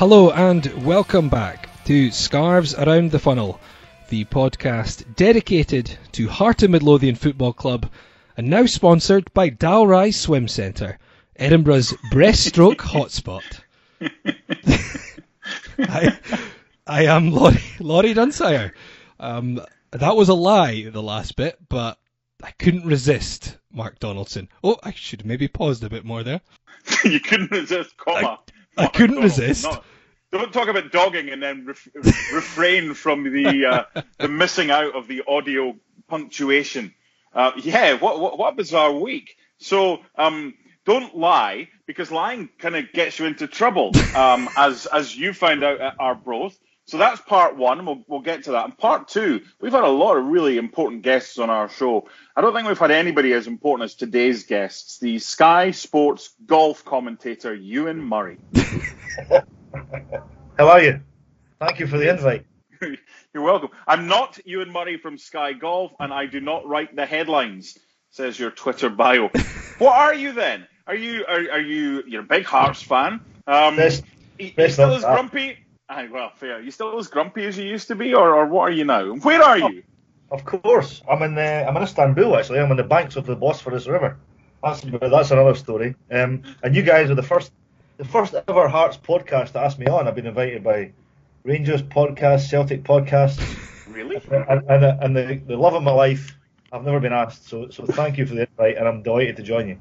Hello and welcome back to Scarves Around the Funnel, the podcast dedicated to Heart of Midlothian Football Club and now sponsored by Dalry Swim Centre, Edinburgh's breaststroke hotspot. I, I am Laurie, Laurie Dunsire. Um, that was a lie, the last bit, but I couldn't resist Mark Donaldson. Oh, I should maybe paused a bit more there. you couldn't resist, comma. I couldn't resist. No, don't talk about dogging and then ref, refrain from the uh, the missing out of the audio punctuation. Uh, yeah, what, what what a bizarre week. So um, don't lie because lying kind of gets you into trouble, um, as as you found out at Arbroath. So that's part one, we'll, we'll get to that. And part two, we've had a lot of really important guests on our show. I don't think we've had anybody as important as today's guests, the Sky Sports golf commentator, Ewan Murray. How are you? Thank you for the invite. You're welcome. I'm not Ewan Murray from Sky Golf, and I do not write the headlines, says your Twitter bio. what are you then? Are you are, are you you're a big Hearts fan? Um, Best, you best still as grumpy? Aye, well, fair. You still as grumpy as you used to be, or, or what are you now? Where are you? Of course, I'm in uh, I'm in Istanbul actually. I'm on the banks of the Bosphorus River. That's that's another story. Um, and you guys are the first the first ever Hearts podcast to ask me on. I've been invited by Rangers podcast, Celtic podcast, Really? and, and, and the, the love of my life. I've never been asked, so so thank you for the invite, and I'm delighted to join you.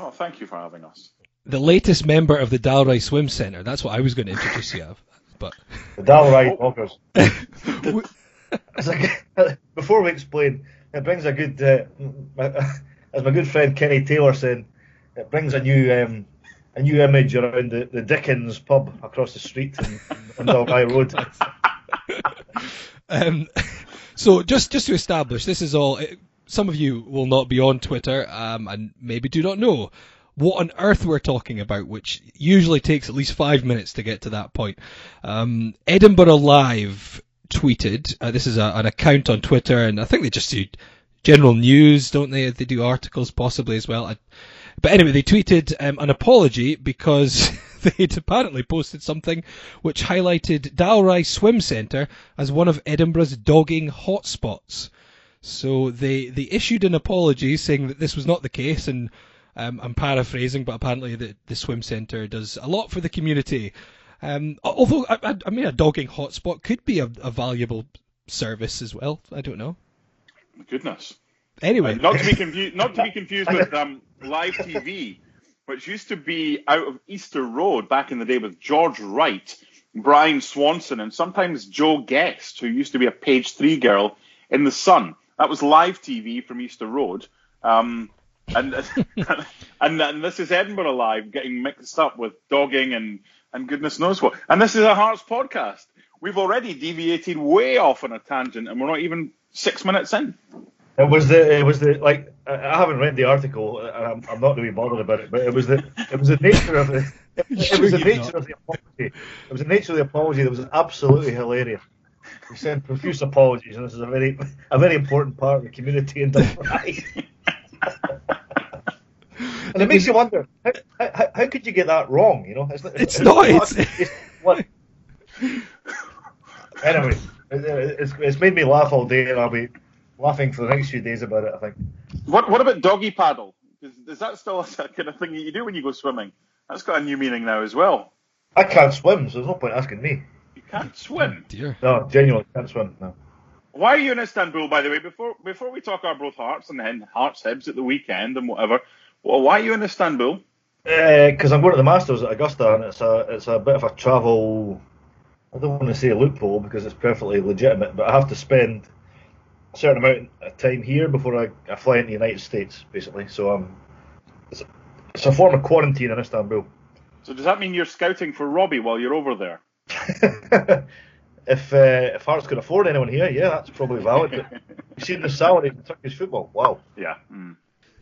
Oh, thank you for having us. The latest member of the Dalry Swim Centre. That's what I was going to introduce you of. But The Dalry Oh. Walkers. Like, before we explain, it brings a good, uh, my- as my good friend Kenny Taylor said, it brings a new um, a new image around the, the Dickens pub across the street on Dalry Road. Um, so just just to establish, this is all. eh, Some of you will not be on Twitter um, and maybe do not know what on earth we're talking about, which usually takes at least five minutes to get to that point. Um, Edinburgh Live tweeted. Uh, this is a, an account on Twitter, and I think they just do general news, don't they? They do articles possibly as well. I, but anyway, they tweeted um, an apology because they'd apparently posted something which highlighted Dalry Swim Centre as one of Edinburgh's dogging hotspots. So they, they issued an apology saying that this was not the case, and um, I'm paraphrasing, but apparently the, the swim centre does a lot for the community. Um, although, I, I, I mean, a dogging hotspot could be a, a valuable service as well. I don't know. Goodness. Anyway, Uh, not to be confused, not to be confused with um, live TV, which used to be out of Easter Road back in the day with George Wright, Brian Swanson, and sometimes Jo Guest, who used to be a page three girl in the Sun. That was live TV from Easter Road. Um, and, and and this is Edinburgh Live getting mixed up with dogging and and goodness knows what. And this is a Hearts podcast. We've already deviated way off on a tangent, and we're not even six minutes in. It was the it was the like I haven't read the article and I'm, I'm not be bothered about it, but it was the it was the nature of the it, it was the nature of the apology. It was the nature of the apology that was absolutely hilarious. We sent profuse apologies, and this is a very a very important part of the community in Dalry. and it makes you wonder how, how, how could you get that wrong? You know, it's, It's not, it's- what. Anyway, it's, it's made me laugh all day, and I'll be laughing for the next few days about it. I think. What what about doggy paddle? Is, is that still a kind of thing that you do when you go swimming? That's got a new meaning now as well. I can't swim, so there's no point asking me. You can't swim. Oh, dear. No, genuinely can't swim. No. Why are you in Istanbul, by the way? Before before we talk Arbroath Hearts and then Hearts Hibs at the weekend and whatever. Well, why are you in Istanbul? Eh, because I'm going to the Masters at Augusta, and it's a it's a bit of a travel. I don't want to say a loophole because it's perfectly legitimate, but I have to spend a certain amount of time here before I, I fly into the United States, basically. So um, it's a, it's a form of quarantine in Istanbul. So does that mean you're scouting for Robbie while you're over there? if uh, if Hearts could afford anyone here, yeah, that's probably valid. But you see the salary in Turkish football. Wow. Yeah. Mm.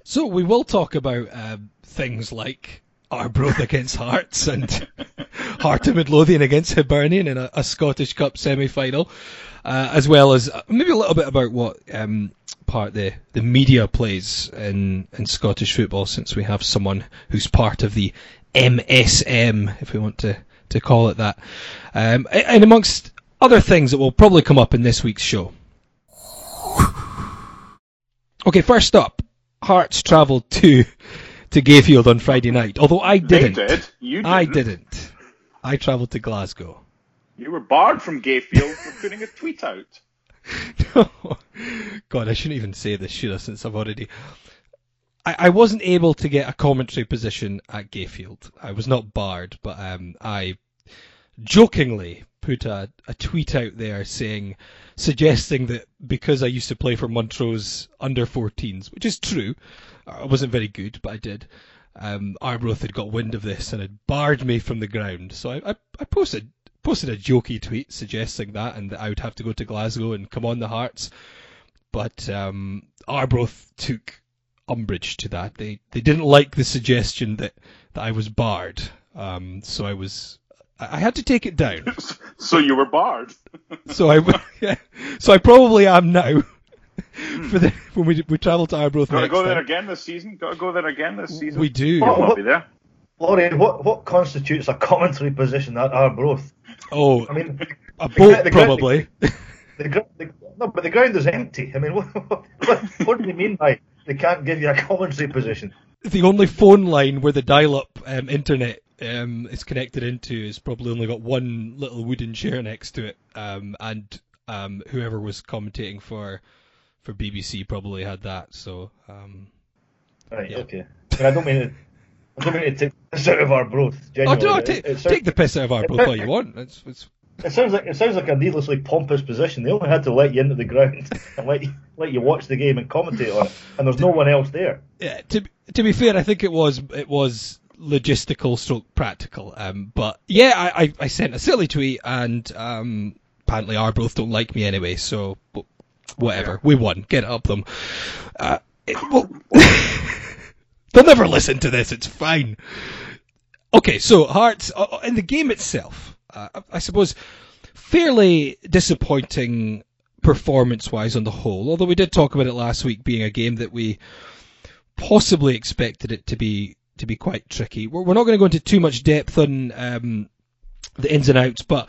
So we will talk about um, things like our Arbroath against Hearts and Heart of Midlothian against Hibernian in a, a Scottish Cup semi-final, uh, as well as uh, maybe a little bit about what um, part the, the media plays in, in Scottish football, since we have someone who's part of the MSM, if we want to to call it that. Um, and amongst other things that will probably come up in this week's show. Okay, first up, Hearts travelled to to Gayfield on Friday night. Although I didn't. Did. You didn't. I didn't. I travelled to Glasgow. You were barred from Gayfield for putting a tweet out. God, I shouldn't even say this, should I? Since I've already. I, I wasn't able to get a commentary position at Gayfield. I was not barred, but um, I jokingly put a, a tweet out there saying, suggesting that because I used to play for Montrose under 14s, which is true, I wasn't very good, but I did. Um, Arbroath had got wind of this and had barred me from the ground. So I, I, I posted posted a jokey tweet suggesting that and that I would have to go to Glasgow and come on the Hearts. But um, Arbroath took umbrage to that. They they didn't like the suggestion that, that I was barred. Um, so I was I had to take it down. so you were barred. so I yeah, so I probably am now. For the when we we travel to Arbroath Got to next go there time. again this season. Got to go there again this season. We do. You'll be there. Laurie, what what constitutes a commentary position at Arbroath? Oh, I mean, a the boat gra- the probably. the, gr- the, no, but the ground is empty. I mean, what, what, what do they mean by they can't give you a commentary position? the only phone line where the dial-up um, internet um, is connected into is probably only got one little wooden chair next to it, um, and um, whoever was commentating for for BBC probably had that. So um, Right, Yeah. okay. I, mean, I don't mean to, I don't mean to take this out of our oh, Genuinely, no, take, sounds, take the piss out of Arbroath all you want. It's, it's, it sounds like it sounds like a needlessly pompous position. They only had to let you into the ground and let you, let you watch the game and commentate on it, and there's no one else there. yeah, to to be fair, I think it was it was logistical stroke practical. Um, but yeah, I, I, I sent a silly tweet, and um, apparently Arbroath don't like me anyway. So whatever, we won. Get up them. Uh, it, well, they'll never listen to this. It's fine. Okay, so Hearts uh, uh, in the game itself, uh, I suppose, fairly disappointing performance-wise on the whole. Although we did talk about it last week being a game that we possibly expected it to be to be quite tricky. We're, we're not going to go into too much depth on um, the ins and outs, but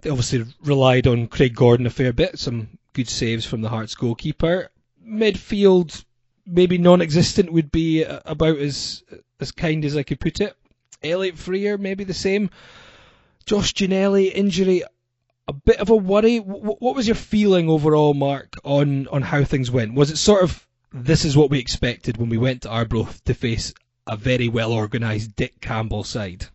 they obviously relied on Craig Gordon a fair bit. Some good saves from the Hearts goalkeeper. Midfield, maybe non-existent, would be uh, about as as kind as I could put it. Elliot Frear, maybe the same. Josh Ginnelly injury, a bit of a worry. W- what was your feeling overall, Mark, on on how things went? Was it sort of this is what we expected when we went to Arbroath to face a very well organised Dick Campbell side?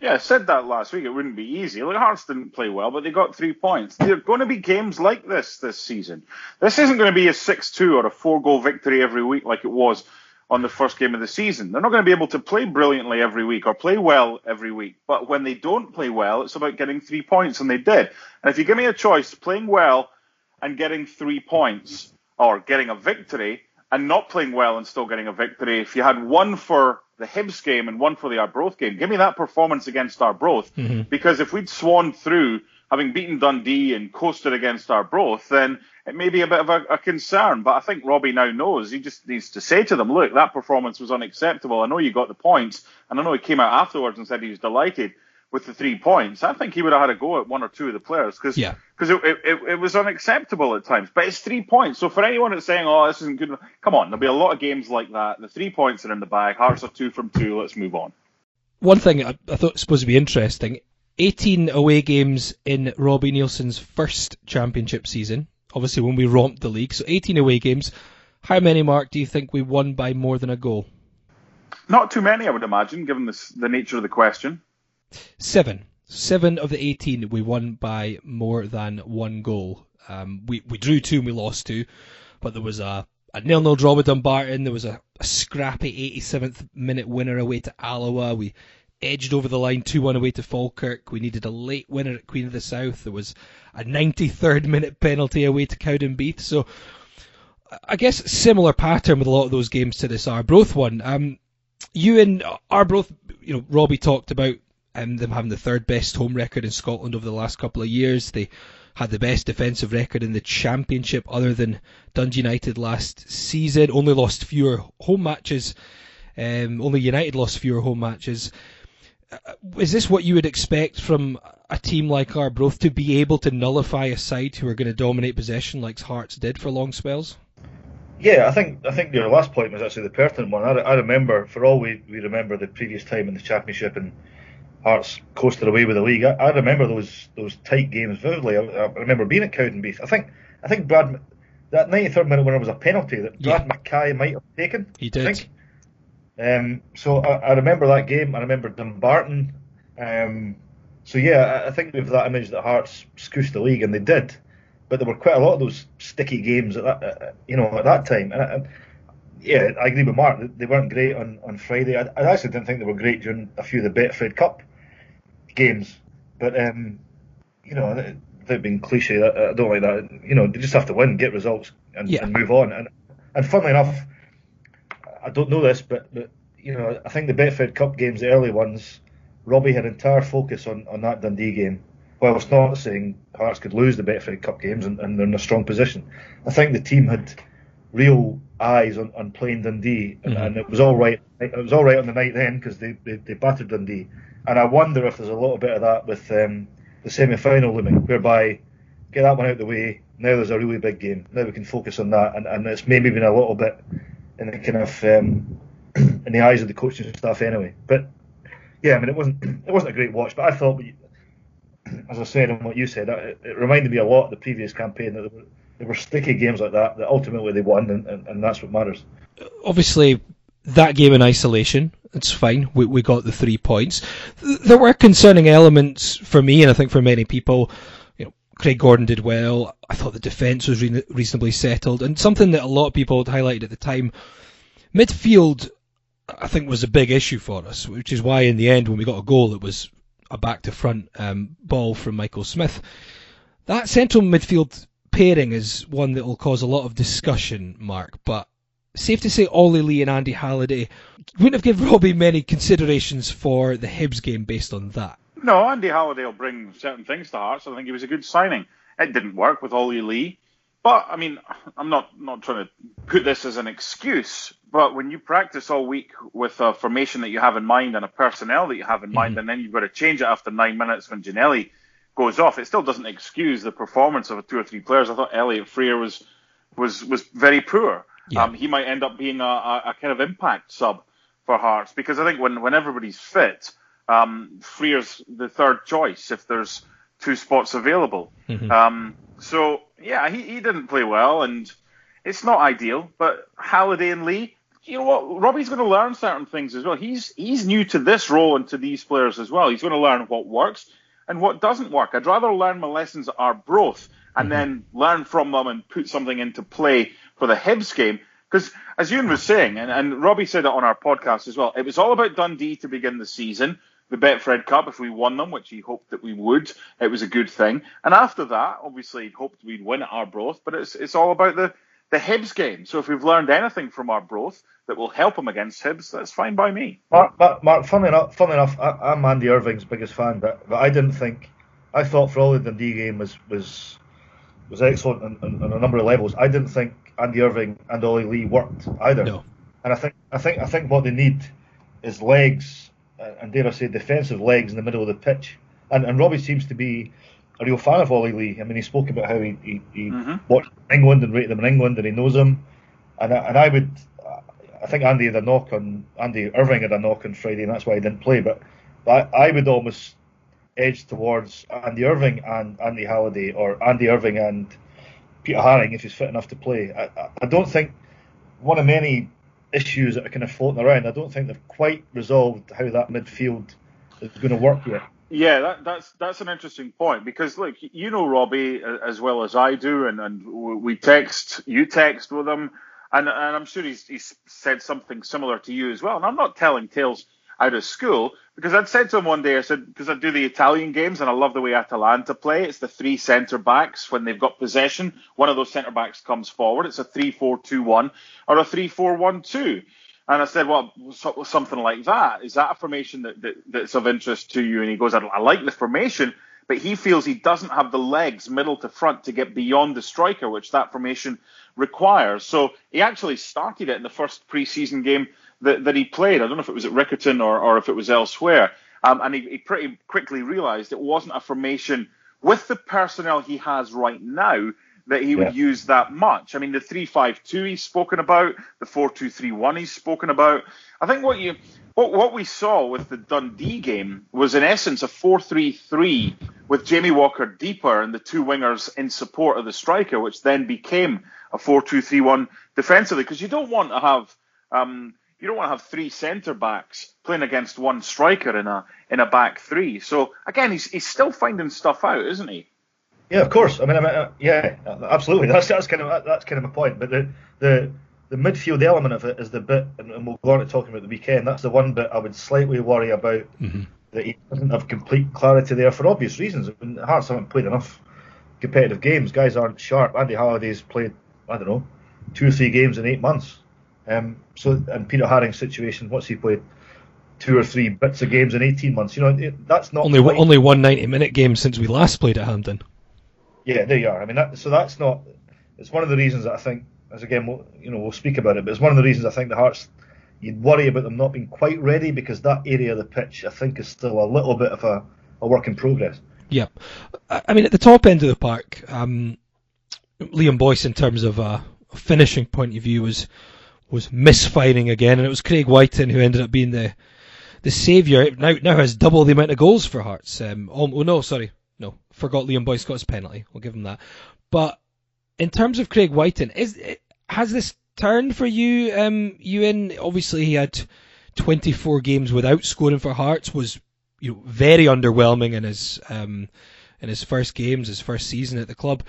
Yeah, I said that last week. It wouldn't be easy. Look, Hearts didn't play well, but they got three points. There are going to be games like this this season. This isn't going to be a 6-2 or a four-goal victory every week like it was on the first game of the season. They're not going to be able to play brilliantly every week or play well every week. But when they don't play well, it's about getting three points, and they did. And if you give me a choice, playing well and getting three points, or getting a victory and not playing well and still getting a victory, if you had one for the Hibs game and one for the Arbroath game, give me that performance against Arbroath. Mm-hmm. Because if we'd swan through, having beaten Dundee and coasted against Arbroath, then it may be a bit of a, a concern. But I think Robbie now knows. He just needs to say to them, look, that performance was unacceptable. I know you got the points. And I know he came out afterwards and said he was delighted with the three points. I think he would have had a go at one or two of the players because Yeah. because it, it, it was unacceptable at times. But it's three points. So for anyone that's saying, oh, this isn't good, come on, there'll be a lot of games like that. The three points are in the bag. Hearts are two from two. Let's move on. One thing I, I thought was supposed to be interesting 18 away games in Robbie Neilson's first championship season. Obviously, when we romped the league. So 18 away games. How many, Mark, do you think we won by more than a goal? Not too many, I would imagine, given this, the nature of the question. Seven. Seven of the 18 we won by more than one goal. Um, we, we drew two and we lost two, but there was a, a nil-nil draw with Dumbarton. There was a, a scrappy 87th minute winner away to Alloa. We edged over the line 2-1 away to Falkirk. We needed a late winner at Queen of the South. There was a 93rd minute penalty away to Cowdenbeath. So I guess similar pattern with a lot of those games to this Arbroath one. Um, you and Arbroath, you know, Robbie talked about um, them having the third best home record in Scotland over the last couple of years. They had the best defensive record in the championship other than Dundee United last season. Only lost fewer home matches. Um, only United lost fewer home matches. uh, is this what you would expect from a team like Arbroath to be able to nullify a side who are going to dominate possession like Hearts did for long spells? Yeah, I think I think your last point was actually the pertinent one. I, I remember, for all we, we remember the previous time in the championship and Hearts coasted away with the league. I, I remember those those tight games vividly. I, I, remember being at Cowdenbeath. I think I think Brad that 93rd minute when there was a penalty that Brad yeah. Mackay might have taken. He did. Um, so I, I, remember that game. I remember Dumbarton. Um, so yeah, I, I think we have that image that Hearts scooshed the league, and they did but there were quite a lot of those sticky games at that, uh, you know, at that time. And, and, yeah, I agree with Mark. They weren't great on, on Friday. I, I, actually didn't think they were great during a few of the Betfred Cup games. But um, you know, without being cliche, I, I, don't like that. You know, they just have to win, get results, and, yeah. and move on. And and funnily enough, I don't know this, but but you know, I think the Betfred Cup games, the early ones, Robbie had entire focus on, on that Dundee game whilst not saying Hearts could lose the Betfred Cup games and, and, they're in a strong position, I think the team had real eyes on, on playing Dundee, and, mm-hmm. and, it was all right. It was all right on the night then because they, they, they battered Dundee, and I wonder if there's a little bit of that with um, the semi-final looming, whereby get that one out of the way. Now there's a really big game. Now we can focus on that, and, and it's maybe been a little bit in the kind of um, in the eyes of the coaching staff anyway. But yeah, I mean it wasn't it wasn't a great watch, but I thought as I said and what you said, it, it, reminded me a lot of the previous campaign that there were, there were sticky games like that that ultimately they won, and, and, and, that's what matters. Obviously, that game in isolation, it's fine. We, we got the three points. There were concerning elements for me, and I think for many people. You know, Craig Gordon did well. I thought the defence was re- reasonably settled, and something that a lot of people had highlighted at the time. Midfield I think was a big issue for us, which is why in the end when we got a goal it was a back to front um, ball from Michael Smith. That central midfield pairing is one that will cause a lot of discussion, Mark, but safe to say Olly Lee and Andy Halliday wouldn't have given Robbie many considerations for the Hibs game based on that. No, Andy Halliday will bring certain things to Hearts. I think he was a good signing. It didn't work with Olly Lee. But I mean, I'm not not trying to put this as an excuse. But when you practice all week with a formation that you have in mind and a personnel that you have in mm-hmm. mind, and then you've got to change it after nine minutes when Ginnelly goes off, it still doesn't excuse the performance of two or three players. I thought Elliot Frear was was was very poor. Yeah. Um, he might end up being a, a, a, kind of impact sub for Hearts because I think when when everybody's fit, um, Frear's the third choice if there's two spots available. Mm-hmm. Um, so yeah, he, he didn't play well, and it's not ideal. But Halliday and Lee, you know what? Robbie's going to learn certain things as well. He's he's new to this role and to these players as well. He's going to learn what works and what doesn't work. I'd rather learn my lessons at Arbroath and mm-hmm. then learn from them and put something into play for the Hibs game. Because as Ewan was saying, and, and Robbie said it on our podcast as well, it was all about Dundee to begin the season the Betfred Cup if we won them, which he hoped that we would. It was a good thing. And after that, obviously, he hoped we'd win at Arbroath, but it's it's all about the the Hibs game. So if we've learned anything from our Arbroath that will help him against Hibs, that's fine by me. Mark, Mark, Mark funny enough, funny enough, I, am Andy Irving's biggest fan, but, but I didn't think, I thought for all the Dundee game was was was excellent on, on, on, a number of levels. I didn't think Andy Irving and Olly Lee worked either. No. And I think I think I think what they need is legs and dare I say, defensive legs in the middle of the pitch. And, and Robbie seems to be a real fan of Olly Lee. I mean, he spoke about how he, he, he mm-hmm. watched England and rated them in England, and he knows them. And I, and I would, I think Andy had a knock on Andy Irving had a knock on Friday, and that's why he didn't play. But, but I, I would almost edge towards Andy Irving and Andy Halliday, or Andy Irving and Peter Haring if he's fit enough to play. I, I don't think one of many issues that are kind of floating around. I don't think they've quite resolved how that midfield is going to work yet. Yeah, that, that's that's an interesting point because look, you know Robbie as well as I do, and, and we text, you text with him, and, and I'm sure he's, he's said something similar to you as well. And I'm not telling tales out of school because I'd said to him one day, I said, because I do the Italian games and I love the way Atalanta play. It's the three centre backs when they've got possession. One of those centre backs comes forward. It's a 3 4 2 1 or a 3 4 1 2. And I said, well, something like that. Is that a formation that, that that's of interest to you? And he goes, I, I like the formation, but he feels he doesn't have the legs middle to front to get beyond the striker, which that formation requires. So he actually started it in the first preseason game that, that he played. I don't know if it was at Riccarton or, or if it was elsewhere. Um, and he, he pretty quickly realised it wasn't a formation with the personnel he has right now that he would Yeah. use that much. I mean, the 3-5-2 he's spoken about, the 4-2-3-1 he's spoken about. I think what you what what we saw with the Dundee game was in essence a 4-3-3 with Jamie Walker deeper and the two wingers in support of the striker, which then became a 4-2-3-1 defensively because you don't want to have um, you don't want to have three centre backs playing against one striker in a in a back three. So again, he's he's still finding stuff out, isn't he? Yeah, of course. I mean, I mean uh, yeah, absolutely. That's that's kind of that's kind of my point. But the the the midfield element of it is the bit, and, and we'll go on to talking about the weekend. That's the one bit I would slightly worry about that he doesn't have complete clarity there for obvious reasons. I mean, Hearts haven't played enough competitive games. Guys aren't sharp. Andy Halliday's played, I don't know, two or three games in eight months. Um, so and Peter Haring's situation, what's he played? Two or three bits of games in eighteen months. You know, it, that's not Only quite- only one 90 minute game since we last played at Hampden. Yeah, there you are. I mean, that, so that's not. It's one of the reasons that I think, as again, we'll, you know, we'll speak about it, but it's one of the reasons I think the Hearts, you'd worry about them not being quite ready because that area of the pitch, I think, is still a little bit of a, a work in progress. Yeah, I I mean at the top end of the park, um, Liam Boyce, in terms of a finishing point of view, was was misfiring again, and it was Craig Wighton who ended up being the the saviour. Now now has double the amount of goals for Hearts. Um, oh, oh no, sorry, no, forgot Liam Boyce got penalty. We'll give him that. But in terms of Craig Wighton, is has this turned for you? Um, Ewan, obviously he had 24 games without scoring for Hearts. Was you know very underwhelming in his um, in his first games, his first season at the club.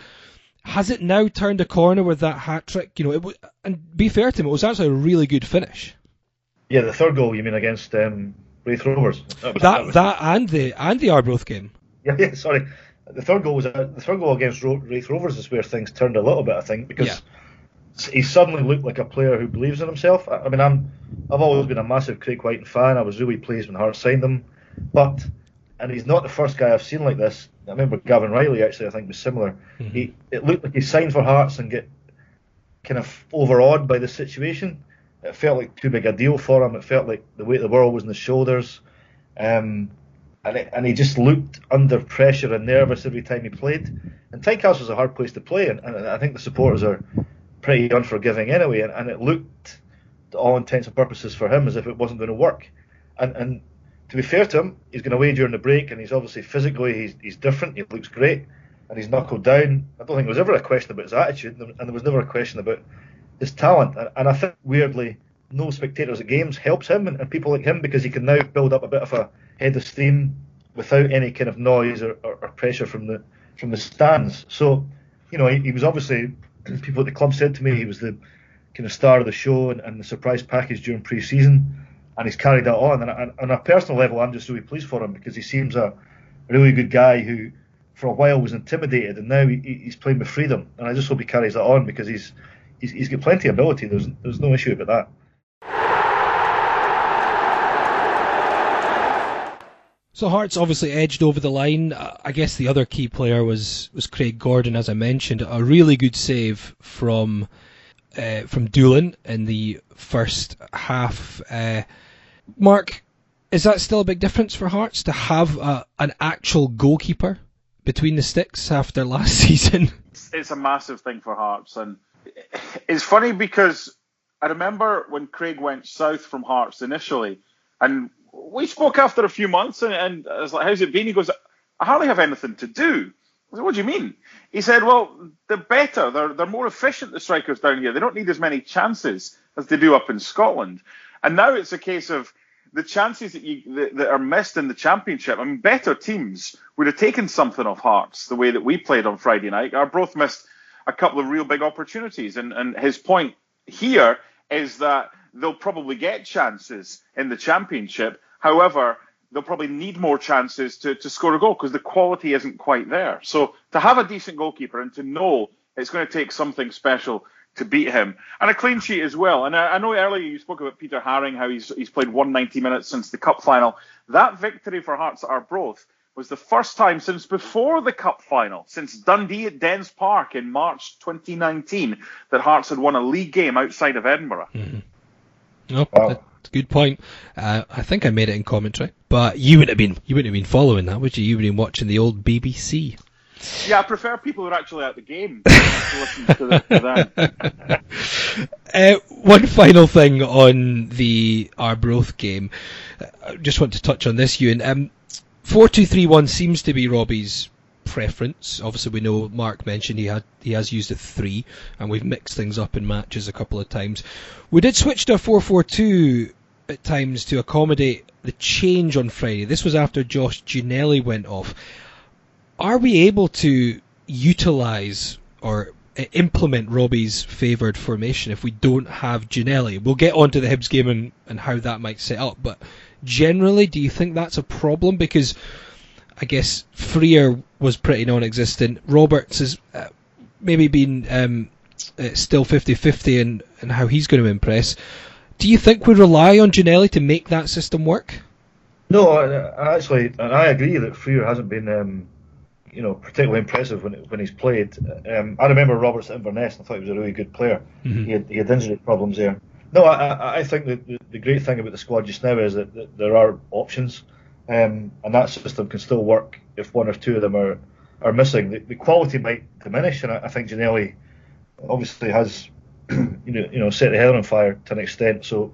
Has it now turned a corner with that hat trick? You know, it was, and be fair to him, it was actually a really good finish. Yeah, the third goal you mean against um, Raith Rovers? That, was- That was- that and the and the Arbroath game. Yeah, yeah, sorry. The third goal was uh, the third goal against Ro- Raith Rovers is where things turned a little bit, I think, because Yeah. he suddenly looked like a player who believes in himself. I, I mean, I'm I've always been a massive Craig Wighton fan. I was really pleased when Hart signed him, but and he's not the first guy I've seen like this. I remember Gavin Reilly actually. I think was similar. He it looked like he signed for Hearts and get kind of overawed by the situation. It felt like too big a deal for him. It felt like the weight of the world was on his shoulders. Um, and, it, and he just looked under pressure and nervous every time he played. And Tynecastle is a hard place to play, and, and I think the supporters are pretty unforgiving anyway. And, and it looked, to all intents and purposes, for him as if it wasn't going to work. And, and to be fair to him, he's going away during the break, and he's obviously physically he's, he's different. He looks great, and he's knuckled down. I don't think there was ever a question about his attitude, and there was never a question about his talent. And, and I think weirdly, no spectators at games helps him and, and people like him because he can now build up a bit of a head of steam without any kind of noise or, or, or pressure from the from the stands. So, you know, he, he was obviously people at the club said to me he was the kind of star of the show and, and the surprise package during pre-season, and he's carried that on. And, on a personal level, I'm just really pleased for him because he seems a, really good guy who, for a while, was intimidated, and now he, he's playing with freedom. And I just hope he carries that on because he's he's, he's got plenty of ability. There's there's no issue about that. So Hearts obviously edged over the line. Uh, I guess the other key player was was Craig Gordon, as I mentioned. A really good save from uh, from Doolan in the first half. Uh, Mark, is that still a big difference for Hearts to have a, an actual goalkeeper between the sticks after last season? it's a massive thing for Hearts, and it's funny because I remember when Craig went south from Hearts initially, and we spoke after a few months, and, and I was like, "How's it been?" He goes, "I hardly have anything to do." I said, "What do you mean?" He said, "Well, they're better. They're they're more efficient. The strikers down here. They don't need as many chances as they do up in Scotland." And now it's a case of the chances that you that, that are missed in the championship. I mean, better teams would have taken something off Hearts the way that we played on Friday night. Our Arbroath missed a couple of real big opportunities, and and his point here is that they'll probably get chances in the championship. However, they'll probably need more chances to, to score a goal because the quality isn't quite there. So to have a decent goalkeeper and to know it's going to take something special to beat him and a clean sheet as well. And I, I know earlier you spoke about Peter Haring, how he's he's played 190 minutes since the cup final. That victory for Hearts at Arbroath was the first time since before the cup final, since Dundee at Dens Park in March 2019, that Hearts had won a league game outside of Edinburgh. No, Wow. that's a good point. Uh, I think I made it in commentary. but you wouldn't have been you wouldn't have been following that, would you? You would have been watching the old BBC. Yeah, I prefer people who are actually at the game to listen to, uh, one final thing on the Arbroath game. I just want to touch on this, Ewan. Um, 4-2-3-1 seems to be Robbie's preference. Obviously, we know Mark mentioned he had he has used a three, and we've mixed things up in matches a couple of times. We did switch to a 4-4-2 at times to accommodate the change on Friday. This was after Josh Ginnelly went off are we able to utilize or implement Robbie's favoured formation if we don't have Ginnelly? We'll get on to the Hibs game and, and how that might set up, but generally, do you think that's a problem? Because I guess Frear was pretty non-existent. Roberts has uh, maybe been um, uh, still 50-50 in, in how he's going to impress. Do you think we rely on Ginnelly to make that system work? No, actually, and I agree that Frear hasn't been um, you know, particularly impressive when when he's played. Um, I remember Roberts at Inverness. I thought he was a really good player. Mm-hmm. He, had, he had injury problems there. No, I, I think that the, the great thing about the squad just now is that, that there are options, um, and that system can still work if one or two of them are are missing. The, the quality might diminish, and I, I think Ginnelly obviously has you know you know set the hell on fire to an extent. So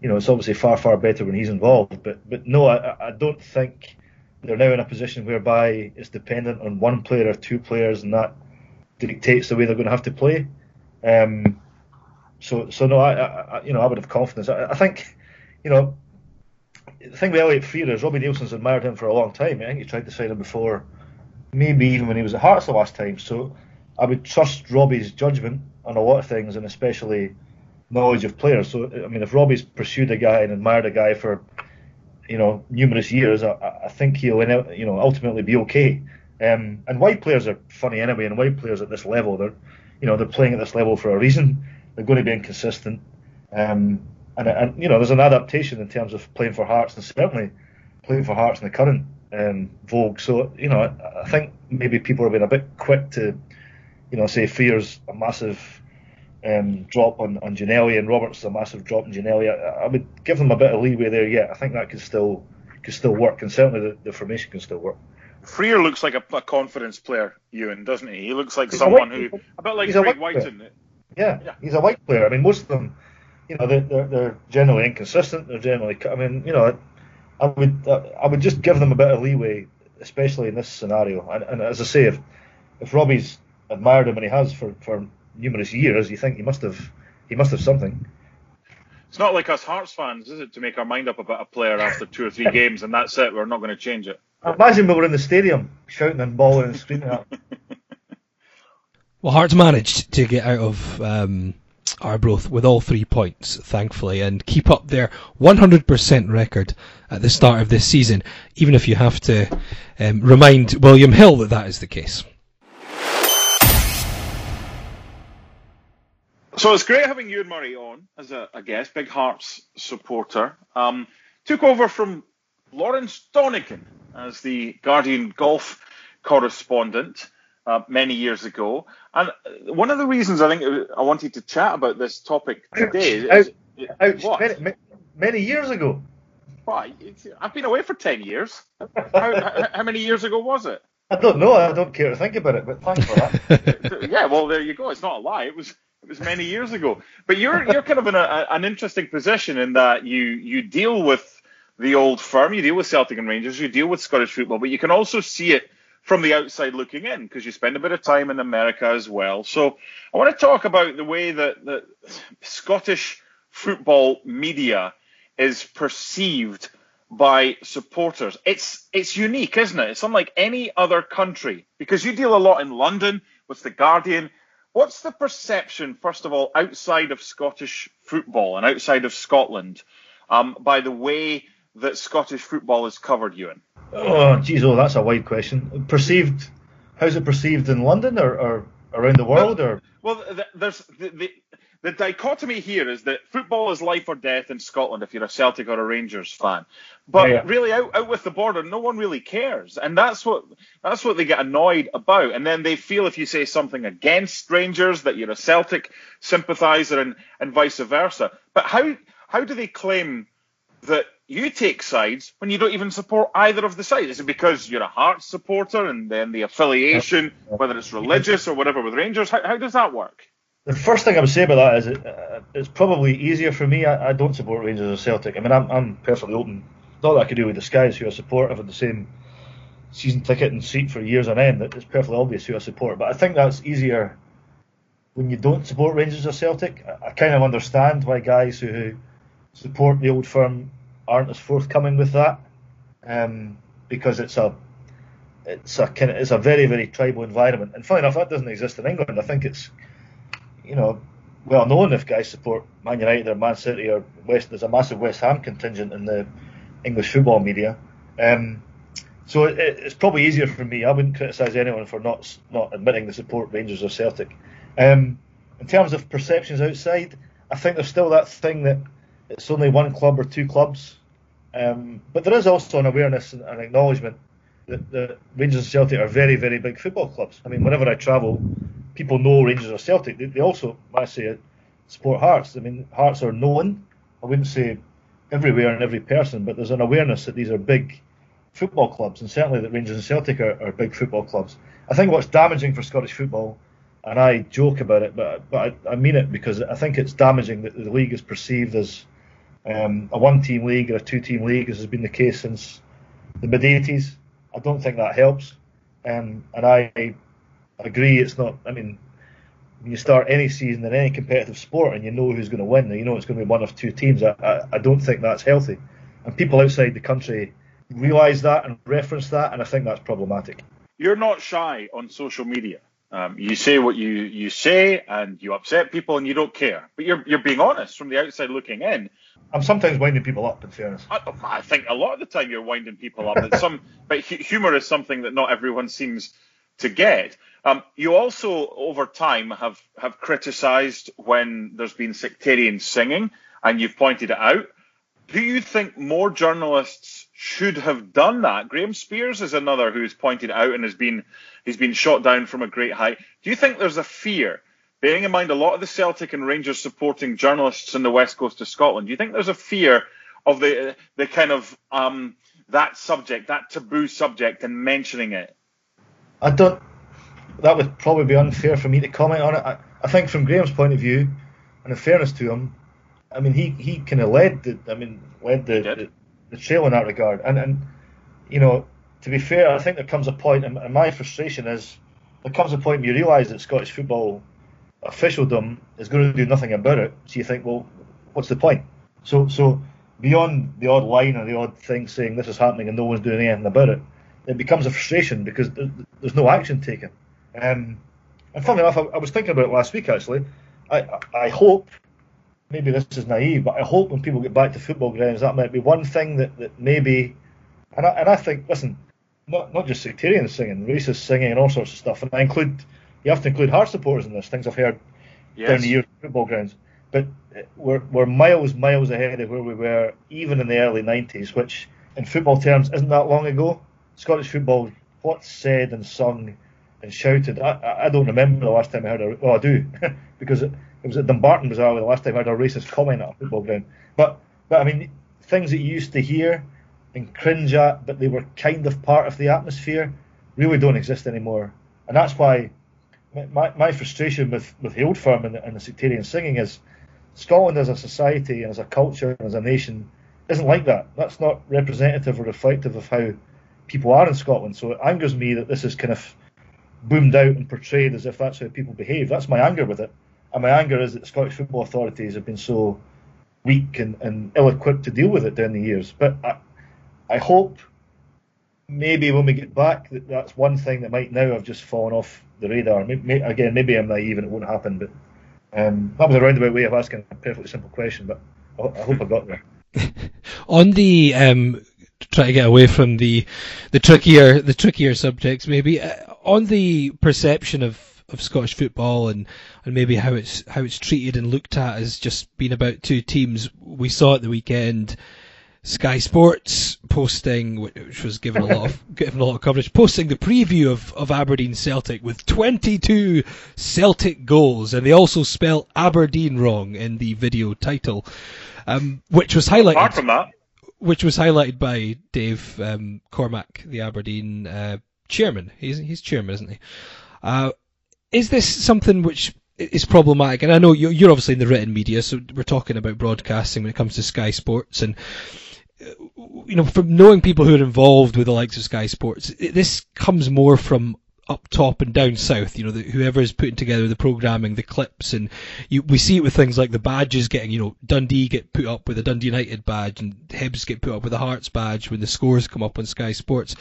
you know it's obviously far far better when he's involved. But but no, I, I don't think they're now in a position whereby it's dependent on one player or two players, and that dictates the way they're going to have to play. Um, so, so no, I, I, you know, I would have confidence. I, I think, you know, the thing with Elliot Frear is Robbie Neilson's admired him for a long time. I think he tried to sign him before, maybe even when he was at Hearts the last time. So, I would trust Robbie's judgment on a lot of things, and especially knowledge of players. So, I mean, if Robbie's pursued a guy and admired a guy for you know, numerous years, I, I think he'll, you know, ultimately be okay. Um, and wide players are funny anyway, and wide players at this level, they're, you know, they're playing at this level for a reason. They're going to be inconsistent. Um, and, and, you know, there's an adaptation in terms of playing for Hearts, and certainly playing for Hearts in the current um, vogue. So, you know, I, I think maybe people have been a bit quick to, you know, say Frear's a massive um, drop on, on Ginnelly and Roberts a massive drop on Ginnelly. I, I, would give them a bit of leeway there. Yeah, I think that could still could still work, and certainly the, the formation can still work. Frear looks like a, a, confidence player, Ewan, doesn't he? He looks like he's someone who, a bit like Craig Wighton. Yeah, yeah, he's a wide player. I mean, most of them, you know, they're, they're, they're generally inconsistent. They're generally, I mean, you know, I would I would just give them a bit of leeway, especially in this scenario. And, and as I say, if if Robbie's admired him and he has for, for numerous years, you think he must have he must have something. It's not like us Hearts fans, is it, to make our mind up about a player after two or three games and that's it. We're not going to change it. Imagine we were in the stadium shouting and bawling and screaming at. well, Hearts managed to get out of um, Arbroath with all three points, thankfully, and keep up their 100% record at the start of this season, even if you have to um, remind William Hill that that is the case. So it's great having Ewan Murray on as a, a guest, big Hearts supporter. Um, took over from Lawrence Donegan as the Guardian golf correspondent uh, many years ago. And one of the reasons I think I wanted to chat about this topic today ouch, is, ouch, ouch, many, many, years ago. Well, I've been away for 10 years. how, how, how many years ago was it? I don't know. I don't care to think about it, but thanks for that. yeah, well, there you go. It's not a lie. It was it was many years ago. But you're you're kind of in a, an interesting position in that you you deal with the old firm, you deal with Celtic and Rangers, you deal with Scottish football, but you can also see it from the outside looking in because you spend a bit of time in America as well. So I want to talk about the way that the Scottish football media is perceived by supporters. It's it's unique, isn't it? It's unlike any other country because you deal a lot in London with the Guardian What's the perception, first of all, outside of Scottish football and outside of Scotland, um, by the way that Scottish football is covered, Ewan? Oh, geez, oh, that's a wide question. Perceived? How's it perceived in London or, or around the world? Well, or well, there's the, the, the dichotomy here is that football is life or death in Scotland if you're a Celtic or a Rangers fan. But yeah, yeah. really, out, out with the border, no one really cares, and that's what that's what they get annoyed about. And then they feel if you say something against Rangers that you're a Celtic sympathiser, and and vice versa. But how how do they claim that you take sides when you don't even support either of the sides? Is it because you're a Hearts supporter and then the affiliation, whether it's religious or whatever, with Rangers? How, how does that work? The first thing I would say about that is it, uh, it's probably easier for me. I, I, don't support Rangers or Celtic. I mean, I'm, I'm perfectly open. Not that I could do with the guys who I support. I've had the same season ticket and seat for years on end. It's perfectly obvious who I support. But I think that's easier when you don't support Rangers or Celtic. I, I kind of understand why guys who, who support the old firm aren't as forthcoming with that, um, because it's a it's a it's a very very tribal environment. And funny enough, that doesn't exist in England. I think it's you know well known if guys support Man United or Man City or West. There's a massive West Ham contingent in the English football media. Um, so it, it's probably easier for me. I wouldn't criticise anyone for not not admitting the support Rangers or Celtic. Um, in terms of perceptions outside, I think there's still that thing that it's only one club or two clubs. Um, but there is also an awareness and an acknowledgement that, that Rangers and Celtic are very, very big football clubs. I mean, whenever I travel, people know Rangers or Celtic. They, they also, I say support Hearts. I mean, Hearts are known. I wouldn't say everywhere and every person, but there's an awareness that these are big football clubs, and certainly that Rangers and Celtic are, are big football clubs. I think what's damaging for Scottish football, and I joke about it, but but I, I mean it because I think it's damaging that the league is perceived as um, a one-team league or a two-team league, as has been the case since the mid '80s. I don't think that helps, um, and I agree it's not. I mean, when you start any season in any competitive sport and you know who's going to win, and you know it's going to be one of two teams. I, I, I don't think that's healthy, and people outside the country realise that and reference that, and I think that's problematic. You're not shy on social media. Um, you say what you, you say, and you upset people, and you don't care. But you're you're being honest from the outside looking in. I'm sometimes winding people up, in fairness. I, I think a lot of the time you're winding people up. But some, but humour is something that not everyone seems to get. Um, you also, over time, have have criticised when there's been sectarian singing, and you've pointed it out. Do you think more journalists should have done that? Graham Spiers is another who's pointed out and has been he's been shot down from a great height. Do you think there's a fear, bearing in mind a lot of the Celtic and Rangers supporting journalists in the west coast of Scotland? Do you think there's a fear of the the kind of um, that subject, that taboo subject, and mentioning it? I don't. That would probably be unfair for me to comment on it. I, I think from Graham's point of view, and in fairness to him, I mean, he, he kind of led the, I mean, led the, the, the trail in that regard. And, and, you know, to be fair, I think there comes a point, and, my frustration is, there comes a point you realise that Scottish football officialdom is going to do nothing about it. So you think, well, what's the point? So, so beyond the odd line or the odd thing saying this is happening and no one's doing anything about it, it becomes a frustration because there's no action taken. Um, and funny enough, I, I, was thinking about it last week actually. I, I hope maybe this is naive, but I hope when people get back to football grounds, that might be one thing that, that maybe, and I, and I think, listen, not not just sectarian singing, racist singing, and all sorts of stuff, and I include, you have to include Heart supporters in this, things I've heard yes. down the years football grounds, but we're, we're miles, miles ahead of where we were even in the early 90s, which in football terms isn't that long ago. Scottish football, what's said and sung and shouted, I, I don't remember the last time I heard a, well I do, because it, it was at Dumbarton Bazaar the last time I heard a racist comment at a football ground. But but I mean things that you used to hear and cringe at, but they were kind of part of the atmosphere, really don't exist anymore. And that's why my, my frustration with, with the old firm and and the sectarian singing is Scotland as a society and as a culture and as a nation isn't like that. That's not representative or reflective of how people are in Scotland. So it angers me that this is kind of boomed out and portrayed as if that's how people behave. That's my anger with it. And my anger is that the Scottish football authorities have been so weak and, and ill-equipped to deal with it down the years. But I, I hope maybe when we get back, that that's one thing that might now have just fallen off the radar. Maybe, again, maybe I'm naive and it won't happen, but um, that was a roundabout way of asking a perfectly simple question. But I, I hope I got there. On the um, try to get away from the the trickier the trickier subjects, maybe uh, on the perception of of Scottish football and, and maybe how it's how it's treated and looked at as just being about two teams. We saw at the weekend Sky Sports posting, which was given a lot of given a lot of coverage, posting the preview of, of Aberdeen Celtic with 22 Celtic goals, and they also spell Aberdeen wrong in the video title, um, which was highlighted. Apart from that, which was highlighted by Dave um, Cormack, the Aberdeen uh, chairman. He's he's chairman, isn't he? Uh, is this something which is problematic? And I know you're, you're obviously in the written media, so we're talking about broadcasting when it comes to Sky Sports and you know, from knowing people who are involved with the likes of Sky Sports, this comes more from up top and down south. You know, the, whoever is putting together the programming, the clips, and you, we see it with things like the badges getting. You know, Dundee get put up with a Dundee United badge, and Hibs get put up with a Hearts badge when the scores come up on Sky Sports.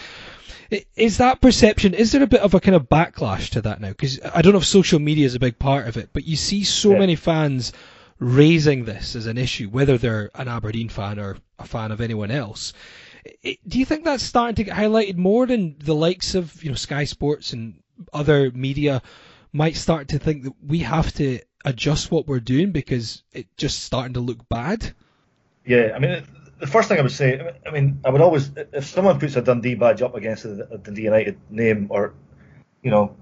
Is that perception? Is there a bit of a kind of backlash to that now? Because I don't know if social media is a big part of it, but you see so yeah. many fans raising this as an issue, whether they're an Aberdeen fan or a fan of anyone else. Do you think that's starting to get highlighted more than the likes of you know Sky Sports and other media might start to think that we have to adjust what we're doing because it's just starting to look bad? Yeah, I mean, the first thing I would say, I mean, I would always, if someone puts a Dundee badge up against a Dundee United name, or you know,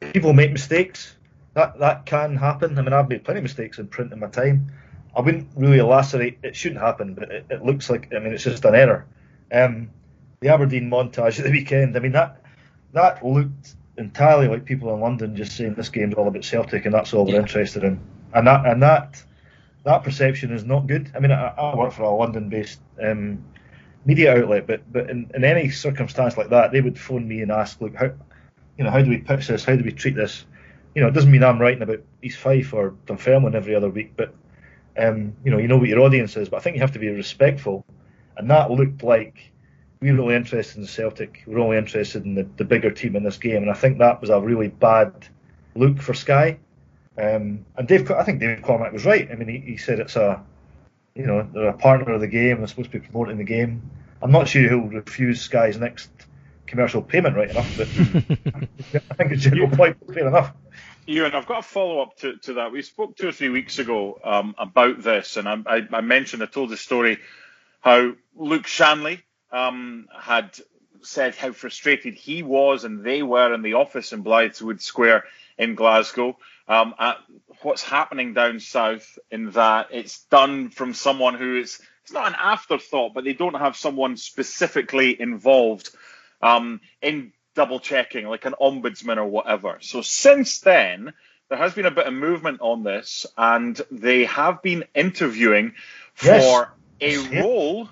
people make mistakes. That that can happen. I mean, I've made plenty of mistakes in print in my time. I wouldn't really lacerate. It shouldn't happen, but it, it looks like. I mean, it's just an error. Um, the Aberdeen montage at the weekend. I mean that that looked entirely like people in London just saying this game's all about Celtic and that's all yeah. we're interested in. And that and that that perception is not good. I mean, I, I work for a London-based um, media outlet, but but in, in any circumstance like that, they would phone me and ask, look, how you know how do we pitch this? How do we treat this? You know, it doesn't mean I'm writing about East Fife or Dunfermline every other week, but um, you know, you know what your audience is. But I think you have to be respectful and that looked like we were only interested in Celtic. We were only interested in the, the bigger team in this game, and I think that was a really bad look for Sky. Um, and Dave, I think Dave Cormack was right. I mean, he, he said it's a, you know, they're a partner of the game. They're supposed to be promoting the game. I'm not sure he'll refuse Sky's next commercial payment right enough, but I think it's general point fair enough. Ewan, I've got a follow up to, to that. We spoke two or three weeks ago um, about this, and I, I, I mentioned, I told the story how Luke Shanley um, had said how frustrated he was and they were in the office in Blythswood Square in Glasgow um, at what's happening down south in that it's done from someone who is it's not an afterthought, but they don't have someone specifically involved um, in double checking, like an ombudsman or whatever. So since then, there has been a bit of movement on this, and they have been interviewing for yes a yeah. role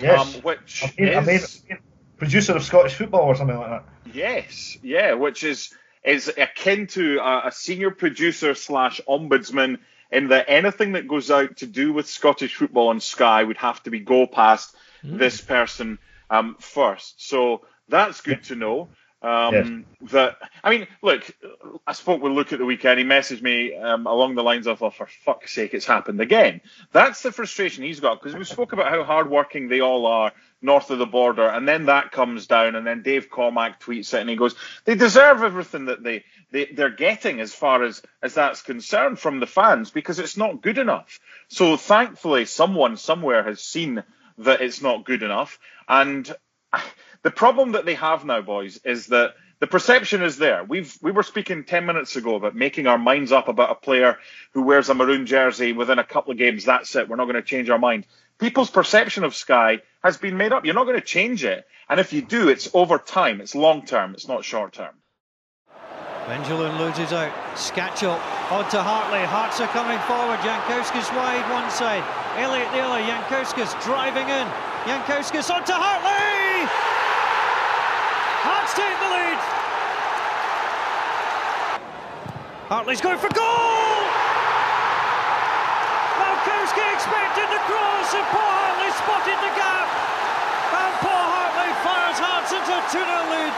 yes. um, which I mean, is I mean, producer of Scottish football or something like that. Yes, yeah, which is is akin to a, a senior producer slash ombudsman in that anything that goes out to do with Scottish football on Sky would have to be go past mm. this person um, first. So that's good yeah. to know. Um, yes. That I mean, look, I spoke with Luke at the weekend. He messaged me um, along the lines of, "Oh, for fuck's sake, it's happened again." That's the frustration he's got because we spoke about how hardworking they all are north of the border, and then that comes down, and then Dave Cormack tweets it, and he goes, "They deserve everything that they, they they're getting as far as as that's concerned from the fans because it's not good enough." So thankfully, someone somewhere has seen that it's not good enough, and the problem that they have now, boys, is that the perception is there. We've we were speaking ten minutes ago about making our minds up about a player who wears a maroon jersey within a couple of games. That's it. We're not going to change our mind. People's perception of Sky has been made up. You're not going to change it. And if you do, it's over time. It's long term. It's not short term. Benjamin loses out. Skacel on to Hartley. Hearts are coming forward. Jankauskas wide one side. Elliot the other. Jankauskas driving in. Jankauskas on to Hartley! Hearts take the lead. Hartley's going for goal! Malkowski expected the cross and Paul Hartley spotted the gap. And Paul Hartley fires Hearts into a 2 lead.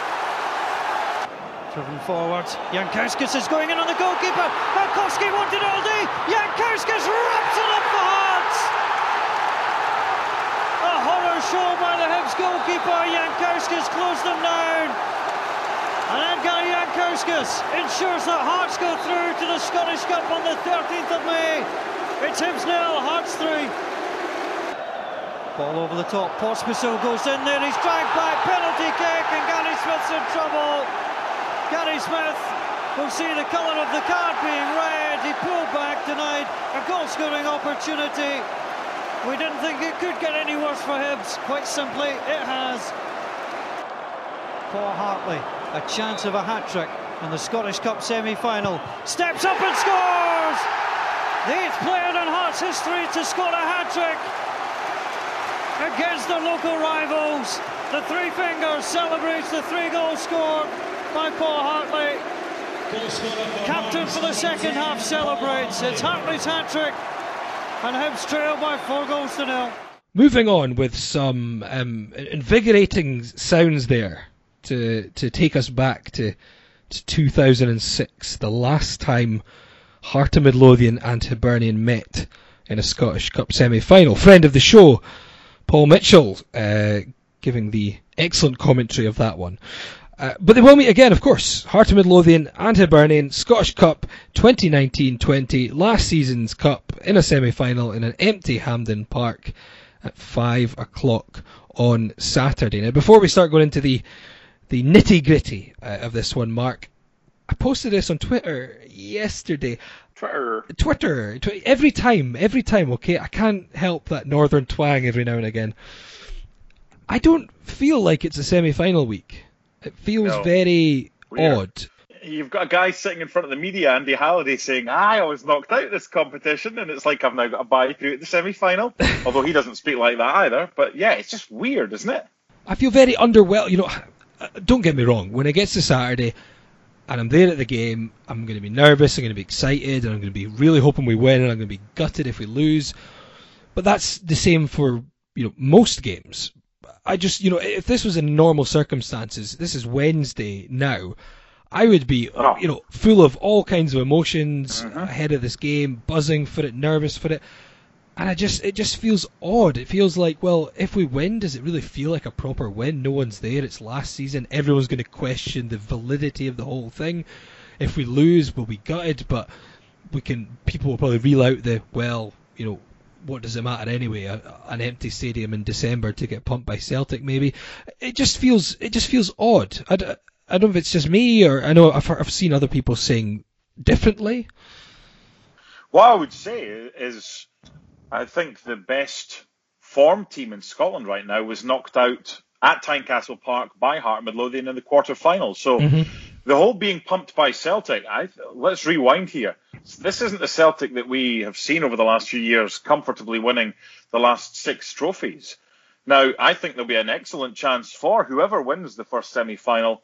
Driven forward, Jankauskas is going in on the goalkeeper. Malkowski wanted all day. Jankauskas wraps it up for Hearts. A horror show by the Hibs goalkeeper. Jankauskas closed them down. And Edgar Jankauskas ensures that Hearts go through to the Scottish Cup on the 13th of May. It's Hibs nil, Hearts 3. Ball over the top, Pospisil goes in there, he's dragged back, penalty kick, and Gary Smith's in trouble. Gary Smith will see the colour of the card being red, he pulled back, denied a goal scoring opportunity. We didn't think it could get any worse for Hibs. Quite simply, it has. Paul Hartley, a chance of a hat trick in the Scottish Cup semi-final. Steps up and scores! The eighth player in Hearts history to score a hat trick against their local rivals. The three fingers celebrates the three goals scored by Paul Hartley. Captain for the second half celebrates. It's Hartley's hat trick, and trail by four goals to nil. Moving on with some um, invigorating sounds there to to take us back to, to 2006, the last time Heart of Midlothian and Hibernian met in a Scottish Cup semi-final. Friend of the show, Paul Mitchell, uh, giving the excellent commentary of that one. Uh, but they will meet again, of course. Heart of Midlothian and Hibernian, Scottish Cup 2019-20, last season's cup in a semi-final in an empty Hampden Park at 5 o'clock on Saturday. Now, before we start going into the the nitty gritty uh, of this one, Mark, I posted this on Twitter yesterday. Twitter. Twitter. Tw- every time, every time, okay? I can't help that northern twang every now and again. I don't feel like it's a semi final week. It feels No. very Weird. odd. You've got a guy sitting in front of the media, Andy Halliday, saying, "I was knocked out of this competition," and it's like I've now got a bye through at the semi-final. Although he doesn't speak like that either. But yeah, it's just weird, isn't it? I feel very underwhelmed. You know, uh, don't get me wrong. When it gets to Saturday and I'm there at the game, I'm going to be nervous. I'm going to be excited, and I'm going to be really hoping we win, and I'm going to be gutted if we lose. But that's the same for you know most games. I just you know if this was in normal circumstances, this is Wednesday now. I would be, Oh. you know, full of all kinds of emotions mm-hmm. ahead of this game, buzzing for it, nervous for it and I just it just feels odd. It feels like, well, if we win, does it really feel like a proper win? No one's there. It's last season. Everyone's going to question the validity of the whole thing. If we lose, we'll be gutted, but we can. People will probably reel out the well, you know. What does it matter anyway? A, an empty stadium in December to get pumped by Celtic, maybe. It just feels it just feels odd. I, I don't know if it's just me or I know I've, I've seen other people saying differently. What I would say is, I think the best form team in Scotland right now was knocked out at Tynecastle Park by Heart Midlothian in the quarter-final. So mm-hmm. the whole being pumped by Celtic, I, let's rewind here. This isn't the Celtic that we have seen over the last few years comfortably winning the last six trophies. Now, I think there'll be an excellent chance for whoever wins the first semi-final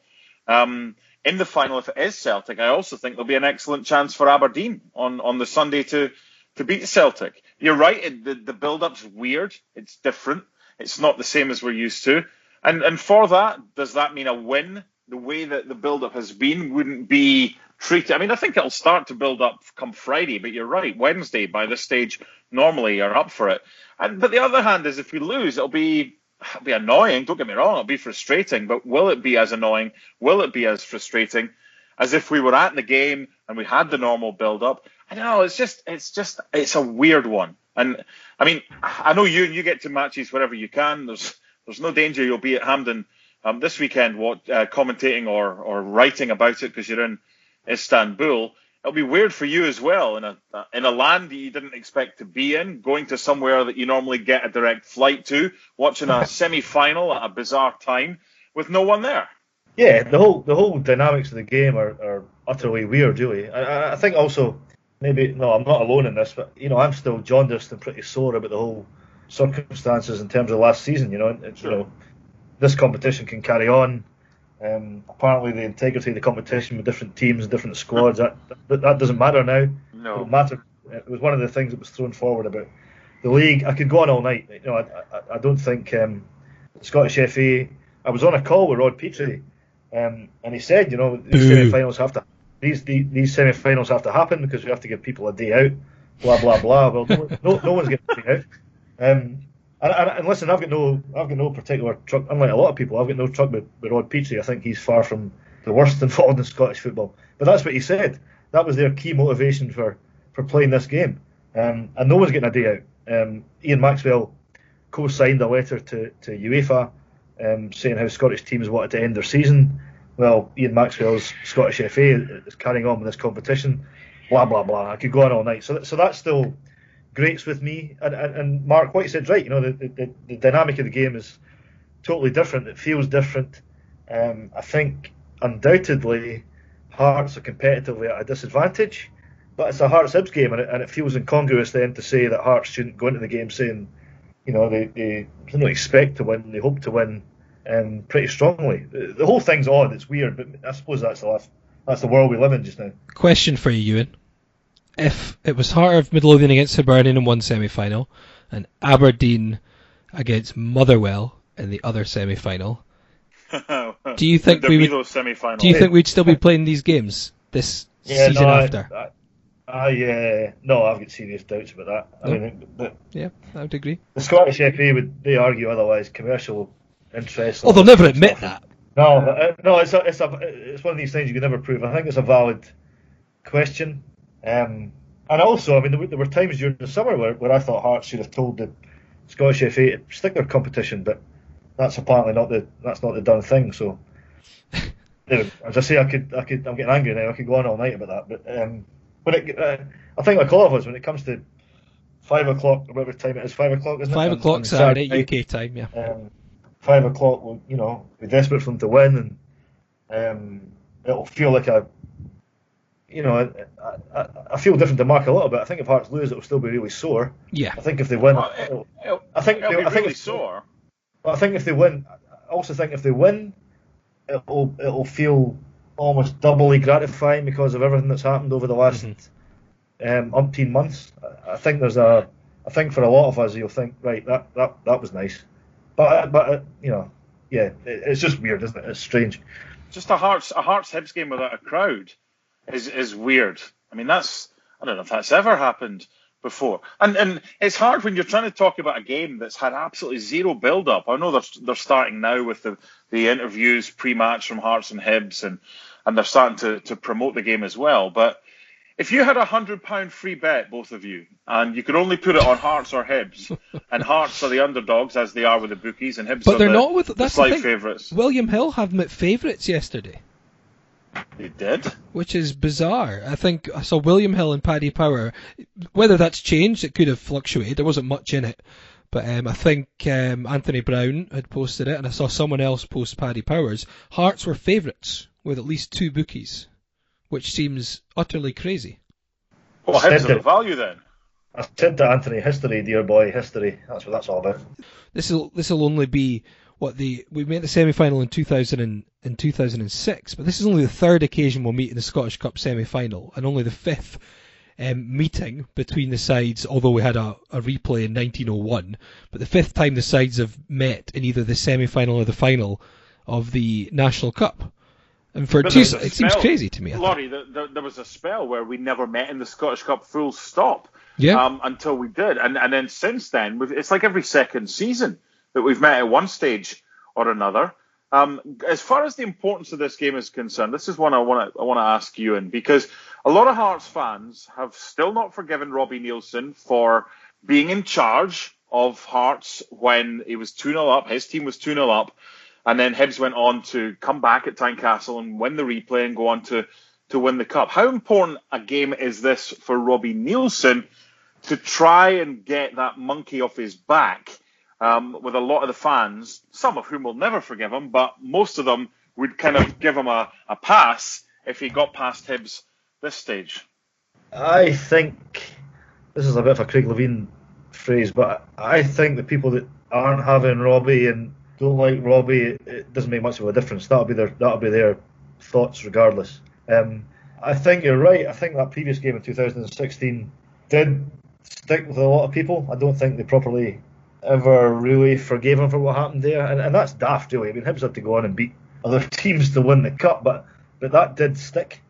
um, in the final, if it is Celtic, I also think there'll be an excellent chance for Aberdeen on, on the Sunday to, to beat Celtic. You're right, it, the, the build-up's weird. It's different. It's not the same as we're used to. And, and for that, does that mean a win? The way that the build-up has been wouldn't be treated. I mean, I think it'll start to build up come Friday, but you're right. Wednesday, by this stage, normally are up for it. And but the other hand is, if we lose, it'll be be annoying. Don't get me wrong, it'll be frustrating. But will it be as annoying? Will it be as frustrating as if we were at the game and we had the normal build-up? I don't know. It's just it's just it's a weird one. And I mean, I know you you get to matches wherever you can. There's there's no danger you'll be at Hampden um, this weekend, what uh, commentating or or writing about it because you're in Istanbul. It'll be weird for you as well in a in a land that you didn't expect to be in, going to somewhere that you normally get a direct flight to, watching a semi-final at a bizarre time with no one there. Yeah, the whole the whole dynamics of the game are, are utterly weird, really. I- I, I think also maybe no, I'm not alone in this, but you know, I'm still jaundiced and pretty sore about the whole circumstances in terms of last season. You know, it's, Sure. you know, this competition can carry on. Um, apparently, the integrity of the competition with different teams and different squads that, that that doesn't matter now. It No. don't matter. It was one of the things that was thrown forward about the league. I could go on all night. You know, I, I, I don't think um, Scottish FA. I was on a call with Rod Petrie, um, and he said, you know, these semi-finals have to these these, these semi-finals have to happen because we have to give people a day out. Blah blah blah. Well, no, no, no one's getting a day out. Um, and, and, listen, I've got no, I've got no particular truck. Unlike a lot of people, I've got no truck with, with Rod Petrie. I think he's far from the worst involved in Scottish football. But that's what he said. That was their key motivation for, for playing this game. Um, and no one's getting a day out. Um, Ian Maxwell co-signed a letter to, to UEFA um, saying how Scottish teams wanted to end their season. Well, Ian Maxwell's Scottish FA is carrying on with this competition. Blah blah blah. I could go on all night. So, so that's still grates with me. And, and, and Mark White said right. You know, the, the, the dynamic of the game is totally different. It feels different. Um, I think undoubtedly Hearts are competitively at a disadvantage, but it's a Hearts Hibs game, and it, and it feels incongruous then to say that Hearts shouldn't go into the game saying, you know, they, they don't expect to win, they hope to win um, pretty strongly. The, whole thing's odd, it's weird, but I suppose that's the life, that's the world we live in just now. Question for you, Ewan. If it was Heart of Midlothian against Hibernian in one semi final, and Aberdeen against Motherwell in the other semi final, do you think we would? Do you think we'd still be playing these games this yeah, season no, after? I, I, I uh, no, I've got serious doubts about that. I mean, the, yeah, I would agree. The Scottish FA would they argue otherwise? Commercial interests. Oh, they'll never admit that. No, uh, no, it's a, it's a, it's one of these things you can never prove. I think it's a valid question. Um, and also, I mean, there, there, were times during the summer where, where I thought Hearts should have told the Scottish FA to stick their competition, but that's apparently not the that's not the done thing. So, as I say, I could I could I'm getting angry now. I could go on all night about that. But um, when it, uh, I think like all of us, when it comes to five o'clock, whatever time it is, five o'clock, isn't five it? Five o'clock Saturday, Saturday, UK time, yeah. Um, five o'clock, you know, be desperate for them to win, and um, it'll feel like a you know, I, I, I, feel different to Mark a little bit. I think if Hearts lose, it'll still be really sore. Yeah. I think if they win, well, it, will I think it'll they, be I think really if, sore. But I think if they win, I also think if they win, it'll it'll feel almost doubly gratifying because of everything that's happened over the last mm-hmm. um, umpteen months. I think there's a, I think for a lot of us, you'll think, right, that that that was nice, but but uh, you know, yeah, it, it's just weird, isn't it? It's strange. Just a Hearts a Hearts Hibs game without a crowd is is weird. I mean, that's I don't know if that's ever happened before. And and it's hard when you're trying to talk about a game that's had absolutely zero build up. I know they're they're starting now with the, the interviews pre match from Hearts and Hibs and and they're starting to, to promote the game as well. But if you had a hundred pound free bet, both of you, and you could only put it on Hearts or Hibs, and Hearts are the underdogs as they are with the bookies, and Hibs but are they're the, not with that's the slight favourites. William Hill have them at favourites yesterday. They did. Which is bizarre. I think I saw William Hill and Paddy Power. Whether that's changed, it could have fluctuated. There wasn't much in it. But um, I think um, Anthony Brown had posted it, and I saw someone else post Paddy Powers. Hearts were favourites with at least two bookies, which seems utterly crazy. Well, how's the value then? I said to Anthony, history, dear boy, history. That's what that's all about. This will this will only be what the we made the semi final in 2000 and, in 2006, but this is only the third occasion we'll meet in the Scottish Cup semi final, and only the fifth um, meeting between the sides. Although we had a, a replay in 1901, but the fifth time the sides have met in either the semi final or the final of the National Cup. And for two, it spell, seems crazy to me. Laurie, the, the, there was a spell where we never met in the Scottish Cup full stop. Yeah. Um, until we did, and and then since then, it's like every second season that we've met at one stage or another. Um, as far as the importance of this game is concerned, this is one I want to I want to ask you in because a lot of Hearts fans have still not forgiven Robbie Neilson for being in charge of Hearts when he was 2 0 up, his team was 2 0 up, and then Hibs went on to come back at Tynecastle and win the replay and go on to, to win the Cup. How important a game is this for Robbie Neilson to try and get that monkey off his back um, with a lot of the fans, some of whom will never forgive him, but most of them would kind of give him a, a pass if he got past Hibs this stage. I think this is a bit of a Craig Levein phrase, but I think the people that aren't having Robbie and don't like Robbie, it doesn't make much of a difference. That'll be their that'll be their thoughts regardless. Um, I think you're right. I think that previous game in 2016 did stick with a lot of people. I don't think they properly ever really forgave him for what happened there, and, and that's daft, really. I mean, Hibs had to go on and beat other teams to win the cup, but but that did stick.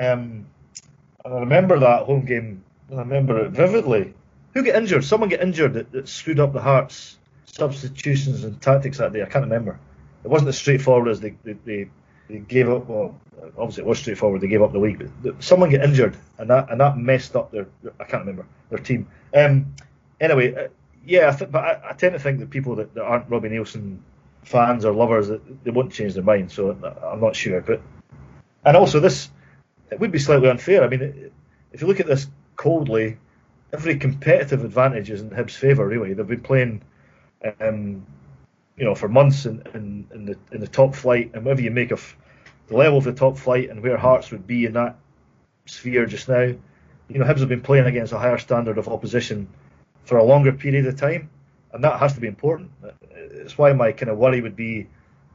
Um, and I remember that home game. I remember it vividly. Who got injured? Someone get injured that, that screwed up the Hearts' substitutions and tactics that day. I can't remember. It wasn't as straightforward as they they, they, they gave up. Well, obviously it was straightforward. They gave up the league, but someone get injured, and that and that messed up their. I can't remember their team. Um, anyway, uh, yeah, I th- but I, I, tend to think that people that, that aren't Robbie Neilson fans or lovers that they won't change their mind. So I'm not sure. But and also this, it would be slightly unfair. I mean, if you look at this coldly, every competitive advantage is in Hibs' favour. Really, they've been playing, um, you know, for months in, in, in the in the top flight, and whatever you make of the level of the top flight and where Hearts would be in that sphere just now, you know, Hibs have been playing against a higher standard of opposition for a longer period of time, and that has to be important. It's why my kind of worry would be,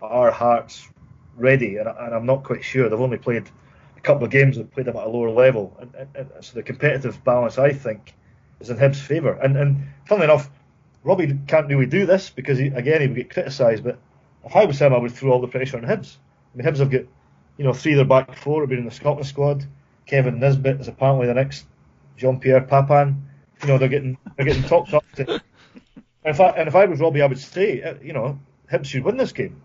are Hearts ready? And, and I'm not quite sure. They've only played a couple of games that played them at a lower level, and, and, and so the competitive balance, I think, is in Hibs' favour. And, and funnily enough, Robbie can't really do this because he, again he would get criticised. But if I was him, I would throw all the pressure on Hibs. I mean, Hibs have got you know three of their back four have been in the Scotland squad. Kevin Nisbet is apparently the next Jean Pierre Papin. You know they're getting they're getting talked up to. And if I and if I was Robbie, I would say uh, you know Hibs should win this game.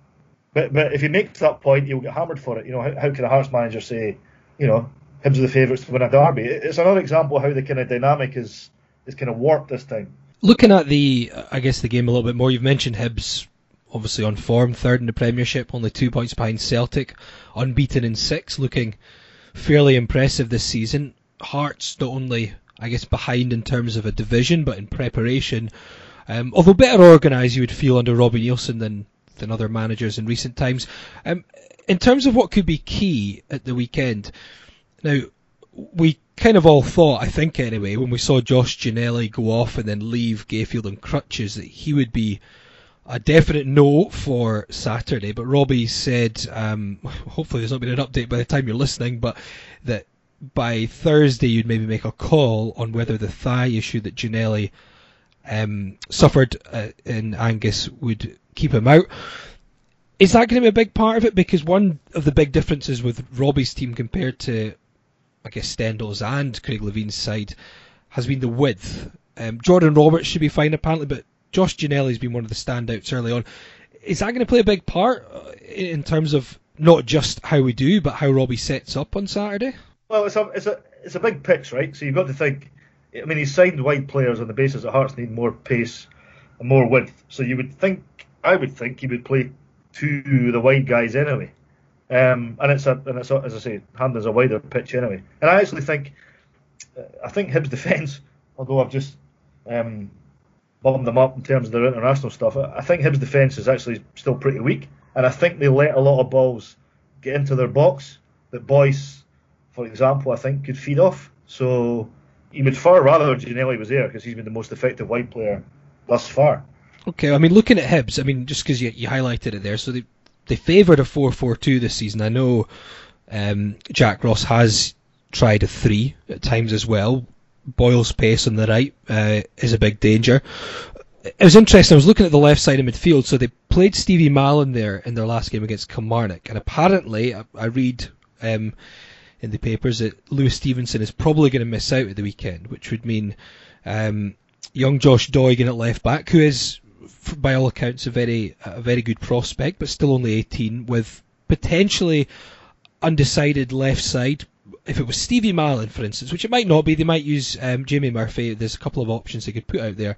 But but if he makes that point, you'll get hammered for it. You know how, how can a Hearts manager say you know Hibs are the favourites to win a derby? It's another example of how the kind of dynamic is is kind of warped this time. Looking at the, I guess the game a little bit more. You've mentioned Hibs, obviously on form, third in the Premiership, only two points behind Celtic, unbeaten in six, looking fairly impressive this season. Hearts not only, I guess, behind in terms of a division, but in preparation. Um, although better organised, you would feel under Robbie Neilson than than other managers in recent times. Um, in terms of what could be key at the weekend, now we kind of all thought, I think anyway, when we saw Josh Ginnelly go off and then leave Gayfield on crutches, that he would be a definite no for Saturday. But Robbie said, um, hopefully there's not been an update by the time you're listening, but that by Thursday you'd maybe make a call on whether the thigh issue that Ginnelly um, suffered uh, in Angus would keep him out. Is that going to be a big part of it? Because one of the big differences with Robbie's team compared to I guess Stendel's and Craig Levein's side has been the width. Um, Jordan Roberts should be fine apparently, but Josh Ginnelly's been one of the standouts early on. Is that going to play a big part uh, in terms of not just how we do, but how Robbie sets up on Saturday? Well, it's a it's a it's a big pitch, right? So you've got to think. I mean, he's signed wide players on the basis that Hearts need more pace and more width. So you would think, I would think, he would play to the wide guys anyway. Um, and it's a, and it's a, as I say, Hampden's a wider pitch anyway. And I actually think, uh, I think Hibs defence, although I've just um, bummed them up in terms of their international stuff, I think Hibs defence is actually still pretty weak, and I think they let a lot of balls get into their box that Boyce, for example, I think could feed off. So he would far rather Ginnelly was there because he's been the most effective wide player thus far. Okay, I mean, looking at Hibs, I mean, just because you, you highlighted it there, so they they favoured a 4-4-2 this season. I know um, Jack Ross has tried a three at times as well. Boyle's pace on the right uh, is a big danger. It was interesting. I was looking at the left side of midfield. So they played Stevie Mallan there in their last game against Kilmarnock, and apparently, I, I read um, in the papers that Lewis Stevenson is probably going to miss out at the weekend, which would mean um, young Josh Doig in at left back, who is by all accounts, a very a very good prospect, but still only 18, with potentially undecided left side. If it was Stevie Mallan, for instance, which it might not be, they might use um, Jamie Murphy. There's a couple of options they could put out there.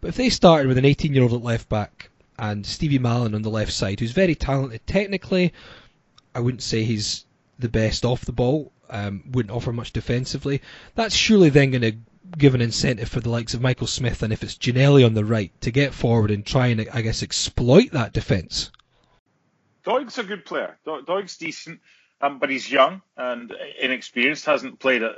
But if they started with an 18 year old at left back and Stevie Mallan on the left side, who's very talented technically, I wouldn't say he's the best off the ball, um, wouldn't offer much defensively. That's surely then going to give an incentive for the likes of Michael Smith and if it's Ginnelly on the right to get forward and try and I guess exploit that defence. Doig's a good player. Doig's decent, um, but he's young and inexperienced. Hasn't played a,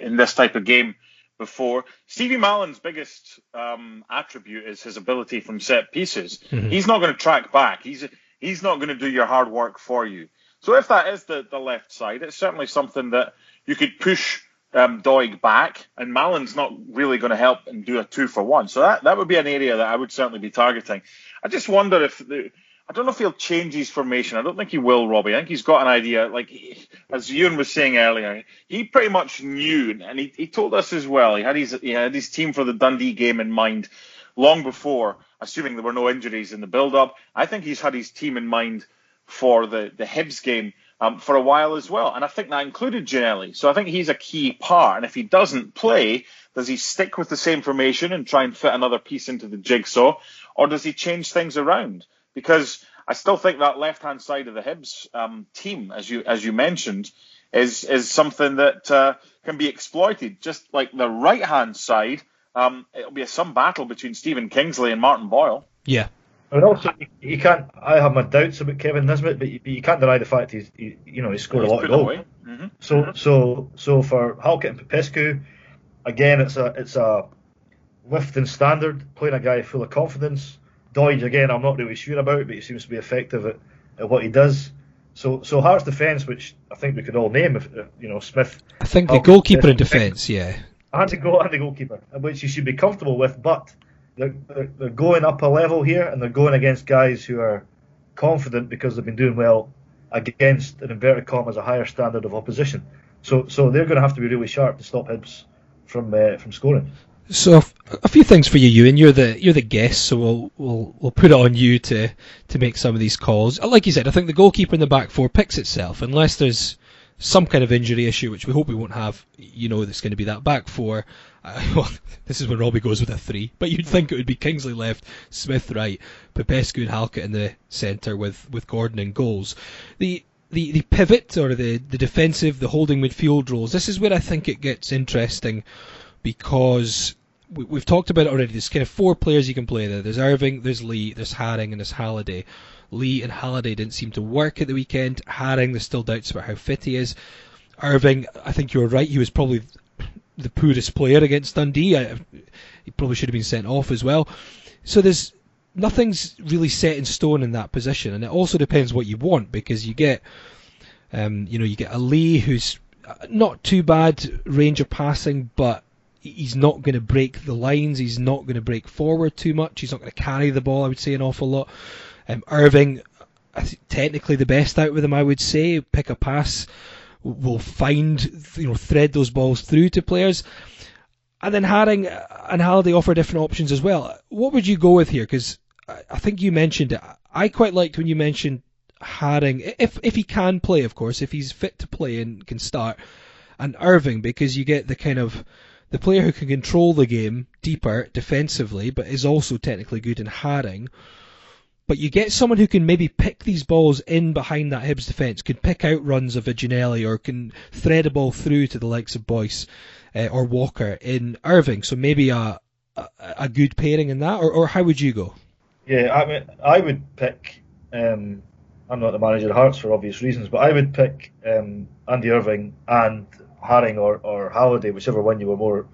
in this type of game before. Stevie Mallan's biggest um, attribute is his ability from set pieces. Mm-hmm. He's not going to track back. He's he's not going to do your hard work for you. So if that is the, the left side, it's certainly something that you could push um, Doig back, and Mallan's not really going to help and do a two for one. So that, that would be an area that I would certainly be targeting. I just wonder if the, I don't know if he'll change his formation. I don't think he will, Robbie. I think he's got an idea. Like as Ewan was saying earlier, he pretty much knew, and he, he told us as well. He had his he had his team for the Dundee game in mind long before, assuming there were no injuries in the build-up. I think he's had his team in mind for the the Hibs game um, for a while as well. And I think that included Ginnelly. So I think he's a key part. And if he doesn't play, does he stick with the same formation and try and fit another piece into the jigsaw? Or does he change things around? Because I still think that left hand side of the Hibs um, team, as you as you mentioned, is is something that uh, can be exploited. Just like the right hand side, um, it'll be some battle between Stephen Kingsley and Martin Boyle. Yeah. I mean, also you can't. I have my doubts about Kevin Nisbet, but you, you can't deny the fact he's, he, you know, he scored He's a lot of put it goals. away. Mm-hmm. So, so, so for Halkett and Popescu, again, it's a, it's a lift in standard. Playing a guy full of confidence. Doig, again, I'm not really sure about, but he seems to be effective at, at what he does. So, so Hearts defence, which I think we could all name, if, if you know, Smith. I think the Oh, goalkeeper in defence, yeah. and the goal and the goalkeeper, which you should be comfortable with. But they're, they're, going up a level here, and they're going against guys who are confident because they've been doing well against an inverted commas a higher standard of opposition. So, so they're going to have to be really sharp to stop Hibs from uh, from scoring. So a few things for you, Ewan. You're the you're the guest, so we'll we'll we'll put it on you to to make some of these calls. Like you said, I think the goalkeeper in the back four picks itself, unless there's some kind of injury issue, which we hope we won't have. You know, that's going to be that back four. Well, this is when Robbie goes with a three, but you'd think it would be Kingsley left, Smith right, Popescu and Halkett in the centre with with Gordon in goals. The the, the pivot or the, the defensive, the holding midfield roles. This is where I think it gets interesting because we, we've talked about it already. There's kind of four players you can play there. There's Irving, there's Lee, there's Haring, and there's Halliday. Lee and Halliday didn't seem to work at the weekend. Haring, there's still doubts about how fit he is. Irving, I think you were right. He was probably the poorest player against Dundee. I, he probably should have been sent off as well. So there's nothing's really set in stone in that position, and it also depends what you want because you get, um, you know, you get a Lee who's uh, not too bad range of passing, but he's not going to break the lines. He's not going to break forward too much. He's not going to carry the ball. I would say an awful lot. Um, Irving, technically the best out with him. I would say pick a pass, will find you know thread those balls through to players. And then Haring and Halliday offer different options as well. What would you go with here? Because I think you mentioned it. I quite liked when you mentioned Haring, if if he can play, of course, if he's fit to play and can start, and Irving because you get the kind of the player who can control the game deeper defensively, but is also technically good in Haring. But you get someone who can maybe pick these balls in behind that Hibs defence, could pick out runs of a or can thread a ball through to the likes of Boyce uh, or Walker in Irving. So maybe a, a a good pairing in that, or, or how would you go? Yeah, I mean, I would pick. Um, I'm not the manager of Hearts for obvious reasons, but I would pick um, Andy Irving and Haring or, or Halliday, whichever one you were more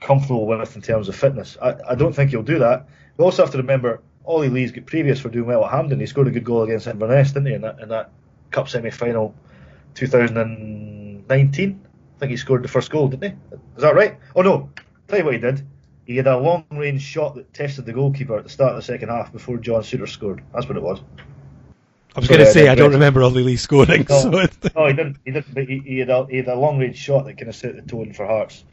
comfortable with in terms of fitness. I, I don't think he'll do that. We also have to remember Olly Lee's got previous for doing well at Hampden. He scored a good goal against Inverness, didn't he, in that, in that Cup semi final 2019? I think he scored the first goal, didn't he? Is that right? Oh no, tell you what he did. He had a long range shot that tested the goalkeeper at the start of the second half before John Souttar scored. That's what it was. I was So, going to say I don't remember Olly Lee scoring. No, So no, he didn't. He didn't. But he, he had a he had a long range shot that kind of set the tone for Hearts.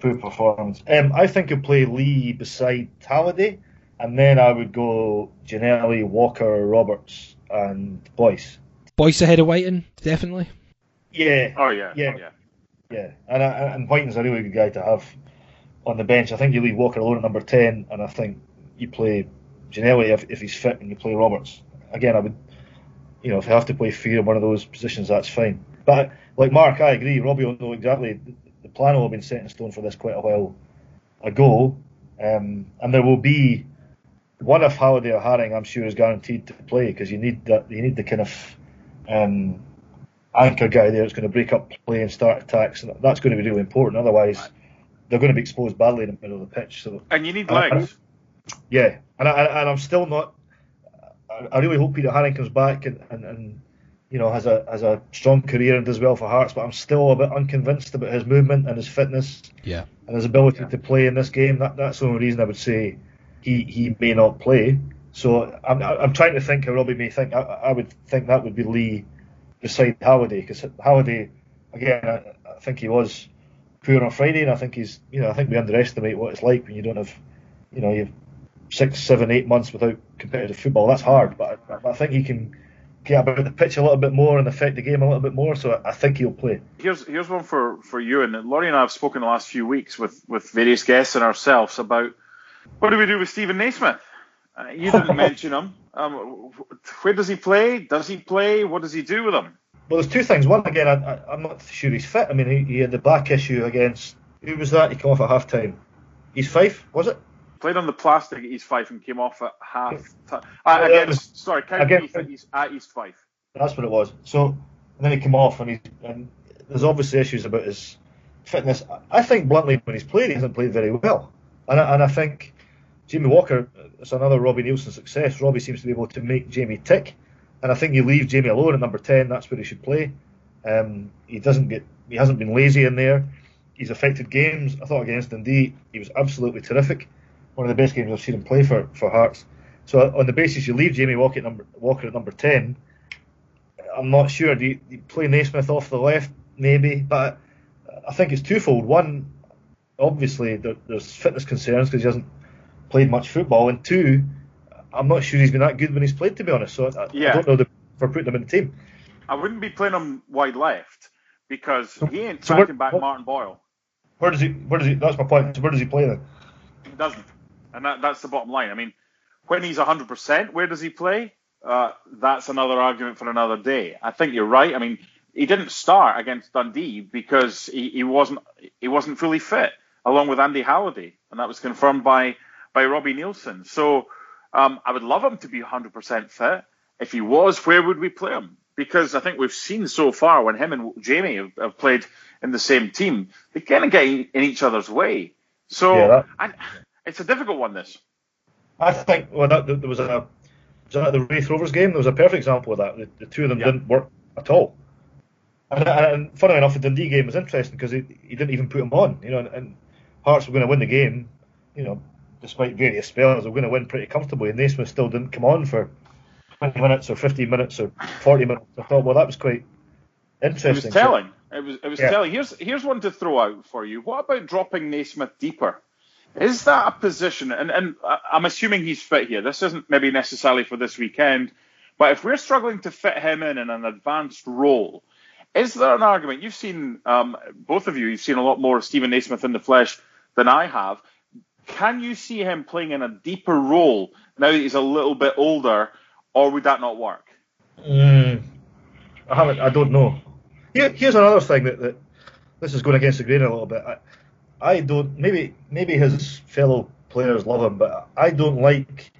Poor performance. Um, I think he'll play Lee beside Halliday, and then I would go Ginnelly, Walker, Roberts, and Boyce. Boyce ahead of Wighton, definitely. Yeah, Oh yeah, Yeah. yeah. yeah, and I, and Wighton's a really good guy to have on the bench. I think you leave Walker alone at number ten, and I think you play Ginnelly if, if he's fit, and you play Roberts. Again, I would, you know, if you have to play Frear in one of those positions, that's fine. But like Mark, I agree. Robbie will know exactly. The, the plan will have been set in stone for this quite a while ago, um, and there will be one of Halliday or Haring. I'm sure is guaranteed to play because you need that. You need the kind of um, anchor guy there that's going to break up play and start attacks. And that's going to be really important. Otherwise, they're going to be exposed badly in the middle of the pitch. So And you need Uh, legs. yeah, and I, and I'm still not. I, I really hope Peter Haring comes back and, and, and you know has a has a strong career and does well for Hearts. But I'm still a bit unconvinced about his movement and his fitness Yeah. and his ability Yeah. to play in this game. That that's the only reason I would say he he may not play. So I'm I'm trying to think how Robbie may think. I, I would think that would be Lee beside Halliday because Halliday again I, I think he was poor on Friday and I think he's you know I think we underestimate what it's like when you don't have you know you've six seven eight months without competitive football. That's hard, but I, I think he can get about the pitch a little bit more and affect the game a little bit more. So I, think he'll play. Here's here's one for for you and Laurie and I have spoken the last few weeks with with various guests and ourselves about what do we do with Steven Naismith. Uh, you didn't mention him. Um, where does he play? Does he play? What does he do with him? well, there's two things. One, again, I, am not sure he's fit. I mean, he, he, had the back issue against who was that? He came off at half time. East Fife, was it? Played on the plastic at East Fife and came off at half time. Uh, against, sorry, County against, at East, at East Fife. That's what it was. So, and then he came off, and, he, and there's obviously issues about his fitness. I think bluntly, when he's played, he hasn't played very well, and I, and I think Jamie Walker, it's another Robbie Neilson success. Robbie seems to be able to make Jamie tick, and I think you leave Jamie alone at number ten. That's where he should play. Um, he doesn't get, he hasn't been lazy in there. He's affected games. I thought against Dundee, he was absolutely terrific. One of the best games I've seen him play for for Hearts. So on the basis you leave Jamie Walker at number Walker at number ten, I'm not sure. Do you, do you play Naismith off the left? Maybe, but I think it's twofold. One, obviously there, there's fitness concerns because he hasn't played much football, and two, I'm not sure he's been that good when he's played. To be honest, so I, yeah. I don't know the, for putting him in the team. I wouldn't be playing him wide left because so, he ain't so tracking back what, Martin Boyle. Where does he? Where does he? That's my point. So where does he play then? He doesn't, and that, that's the bottom line. I mean, when he's 100%, where does he play? Uh, that's another argument for another day. I think you're right. I mean, he didn't start against Dundee because he, he wasn't he wasn't fully fit, along with Andy Halliday, and that was confirmed by by Robbie Neilson. So um, I would love him to be 100% fit. If he was, where would we play him? Because I think we've seen so far when him and Jamie have, have played in the same team, they kind of get in each other's way. So yeah, that, I, it's a difficult one. This. I think well, that, there was a was the Raith Rovers game. There was a perfect example of that. The, the two of them yeah. didn't work at all. And, and funnily enough, the Dundee game was interesting because he, he didn't even put him on. You know, and, and Hearts were going to win the game. You know, despite various spells, were going to win pretty comfortably. And Naismith still didn't come on for 20 minutes or 15 minutes or 40 minutes. I thought, well, that was quite interesting. It was telling. It was it was yeah. telling. Here's here's one to throw out for you. What about dropping Naismith deeper? Is that a position? And and I'm assuming he's fit here. This isn't maybe necessarily for this weekend, but if we're struggling to fit him in in an advanced role, is there an argument? You've seen um, both of you. You've seen a lot more of Steven Naismith in the flesh than I have. Can you see him playing in a deeper role now that he's a little bit older, or would that not work? Mm, I haven't. I don't know. Here, here's another thing that, that this is going against the grain a little bit. I, I don't. Maybe maybe his fellow players love him, but I don't like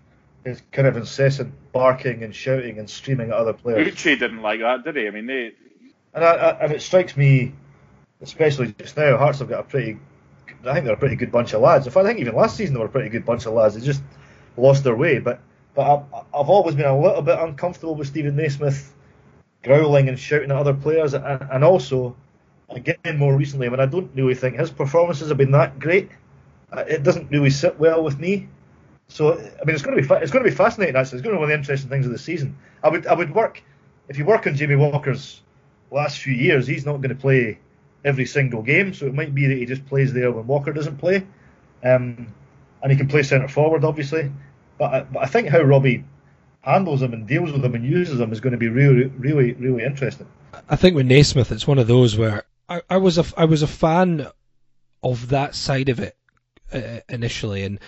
his kind of incessant barking and shouting and screaming at other players. Uche didn't like that, did he? I mean, they. And I, I, and it strikes me, especially just now, Hearts have got a pretty. I think they're a pretty good bunch of lads. In fact, I think even last season they were a pretty good bunch of lads. They just lost their way. But but I, I've always been a little bit uncomfortable with Steven Naismith growling and shouting at other players, and, and also, again, more recently, when I don't really think his performances have been that great, uh, it doesn't really sit well with me. So I mean, it's going to be fa- it's going to be fascinating. Actually, it's going to be one of the interesting things of the season. I would I would work if you work on Jamie Walker's last few years, he's not going to play every single game, so it might be that he just plays there when Walker doesn't play, um, and he can play centre forward, obviously. But I, but I think how Robbie handles them and deals with them and uses them is going to be really, really, really interesting. I think with Naismith, it's one of those where I, I was a I was a fan of that side of it uh, initially, and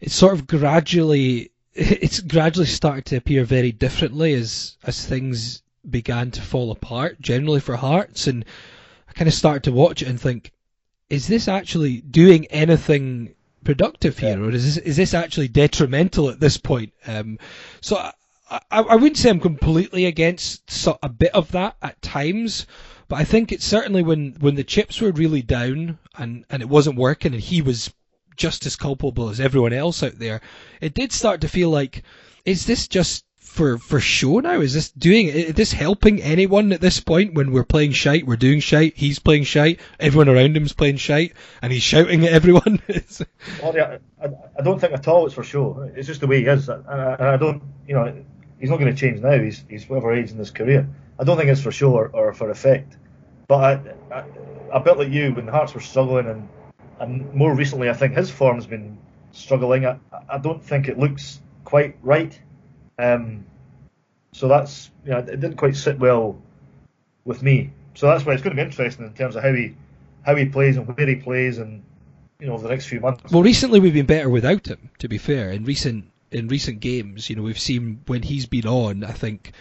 it's sort of gradually it's gradually started to appear very differently as as things began to fall apart generally for Hearts, and I kind of started to watch it and think, is this actually doing anything productive here, yeah. or is this, is this actually detrimental at this point? Um, so I, I, I, wouldn't say I'm completely against so, a bit of that at times, but I think it's certainly when, when the chips were really down and, and it wasn't working and he was just as culpable as everyone else out there, it did start to feel like, is this just for for show now? Is this doing is this helping anyone at this point when we're playing shite? We're doing shite. He's playing shite. Everyone around him's playing shite, and he's shouting at everyone. I, I, don't think at all it's for show. It's just the way he is, and I, I don't, you know, he's not going to change now. He's he's whatever age in his career. I don't think it's for show or, or for effect. But I, I, a bit like you, when the Hearts were struggling, and and more recently, I think his form's been struggling. I, I don't think it looks quite right. Um, so that's you know, it didn't quite sit well with me. So that's why it's going to be interesting in terms of how he how he plays and where he plays, and you know over the next few months. Well, recently we've been better without him. To be fair, in recent in recent games, you know, we've seen when he's been on. I think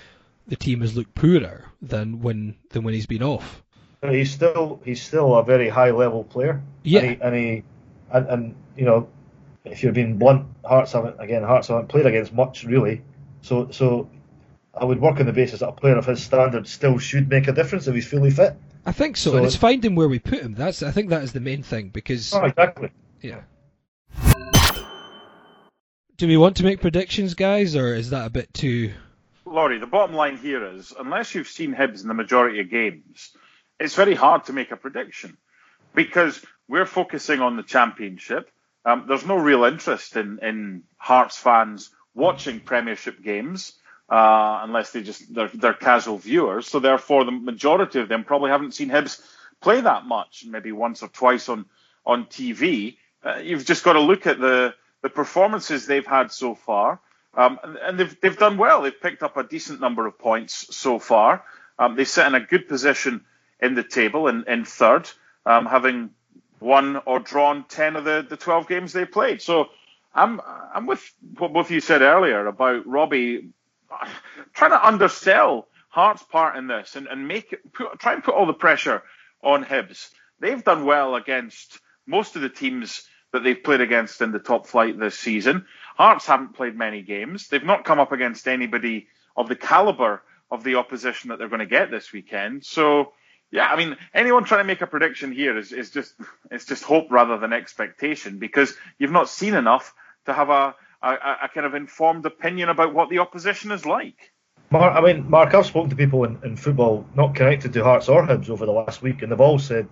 the team has looked poorer than when than when he's been off. But he's still he's still a very high level player. Yeah. And he, and, he, and, and you know, if you're being blunt, Hearts haven't again Hearts haven't played against much really. So so I would work on the basis that a player of his standard still should make a difference if he's fully fit. I think so, So and it's finding where we put him. That's I think that is the main thing because Oh, exactly. yeah. Do we want to make predictions, guys, or is that a bit too? Laurie, the bottom line here is unless you've seen Hibs in the majority of games, it's very hard to make a prediction because we're focusing on the championship. Um, there's no real interest in, in Hearts fans watching Premiership games uh, unless they just they're, they're casual viewers. So therefore, the majority of them probably haven't seen Hibs play that much, maybe once or twice on on TV. Uh, you've just got to look at the the performances they've had so far. Um, and, and they've they've done well. They've picked up a decent number of points so far. Um, they sit in a good position in the table in, in third, um, having won or drawn ten of the, the twelve games they played. So I'm I'm with what both of you said earlier about Robbie trying to undersell Hearts' part in this and, and make it put, try and put all the pressure on Hibs. They've done well against most of the teams that they've played against in the top flight this season. Hearts haven't played many games. They've not come up against anybody of the caliber of the opposition that they're going to get this weekend. So, yeah, I mean, anyone trying to make a prediction here is, is just it's just hope rather than expectation because you've not seen enough to have a, a, a kind of informed opinion about what the opposition is like. Mark, I mean, Mark, I've spoken to people in, in football not connected to Hearts or Hibs over the last week, and they've all said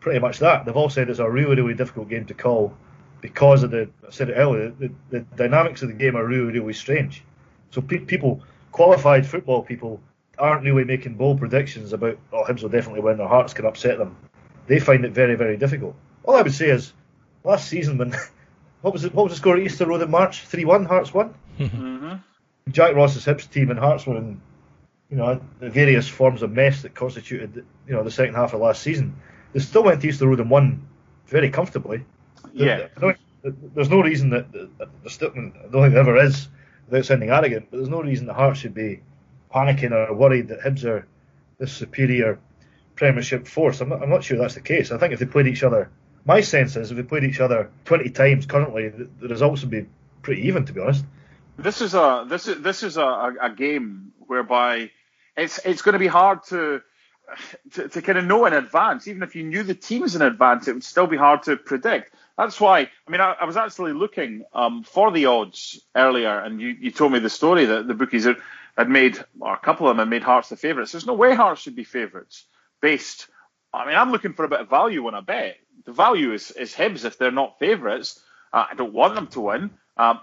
pretty much that. They've all said it's a really, really difficult game to call because of the, I said it earlier, the, the dynamics of the game are really, really strange. So pe- people, qualified football people, aren't really making bold predictions about, oh, Hibs will definitely win or Hearts can upset them. They find it very, very difficult. All I would say is, last season when, what was it, what was the score at Easter Road in March? 3-1, Hearts won? Mm-hmm. Jack Ross's Hibs team and Hearts were in, you know, the various forms of mess that constituted, you know, the second half of last season. They still went to Easter Road and won very comfortably. Yeah. There's no reason that, that, that there's still, I don't think there ever is, without sounding arrogant, but there's no reason the Hearts should be panicking or worried that Hibs are this superior Premiership force. I'm not, I'm not sure that's the case. I think if they played each other, my sense is if they played each other 20 times currently, the, the results would be pretty even, to be honest. This is a this is this is a, a, game whereby it's it's going to be hard to, to to kind of know in advance. Even if you knew the teams in advance, it would still be hard to predict. That's why I mean I, I was actually looking um, for the odds earlier, and you, you told me the story that the bookies had, had made, or a couple of them had made Hearts the favourites. There's no way Hearts should be favourites based. I mean, I'm looking for a bit of value when I bet. The value is is Hibs if they're not favourites. Uh, I don't want them to win. Um,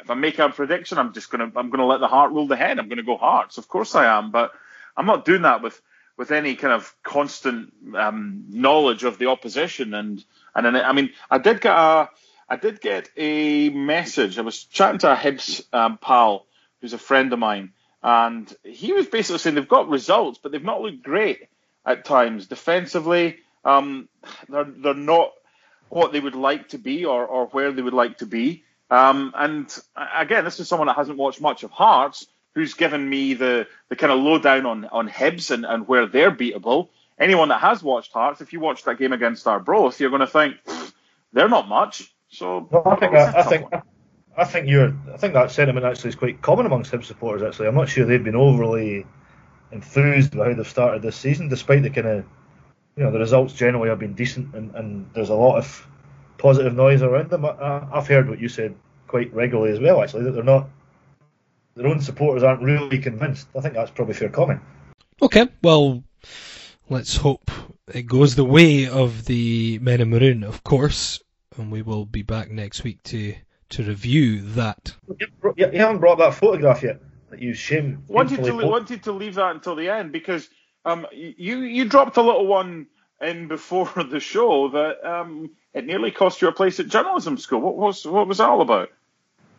if I make a prediction, I'm just gonna I'm gonna let the heart rule the head. I'm gonna go Hearts, of course I am, but I'm not doing that with with any kind of constant um, knowledge of the opposition. And and then, I mean, I did get a I did get a message. I was chatting to a Hibs um, pal who's a friend of mine, and he was basically saying they've got results, but they've not looked great at times defensively. Um, they're they're not what they would like to be or, or where they would like to be. Um, and again, this is someone that hasn't watched much of Hearts, who's given me the, the kind of lowdown on, on Hibs and, and where they're beatable. Anyone that has watched Hearts, if you watched that game against Arbroath, you're going to think they're not much. So No, I think a that, I think. I think you're I think that sentiment actually is quite common amongst Hibs supporters. Actually, I'm not sure they've been overly enthused by how they've started this season, despite the kind of you know the results generally have been decent and, and there's a lot of positive noise around them. I, I've heard what you said quite regularly as well. Actually, that they're not their own supporters aren't really convinced. I think that's probably fair comment. Okay, well, let's hope it goes the way of the Men in Maroon, of course, and we will be back next week to to review that. You you haven't brought that photograph yet that you shame. wanted to shamefully wanted to leave that until the end because um, you you dropped a little one in before the show that um, it nearly cost you a place at journalism school. What was what was that all about?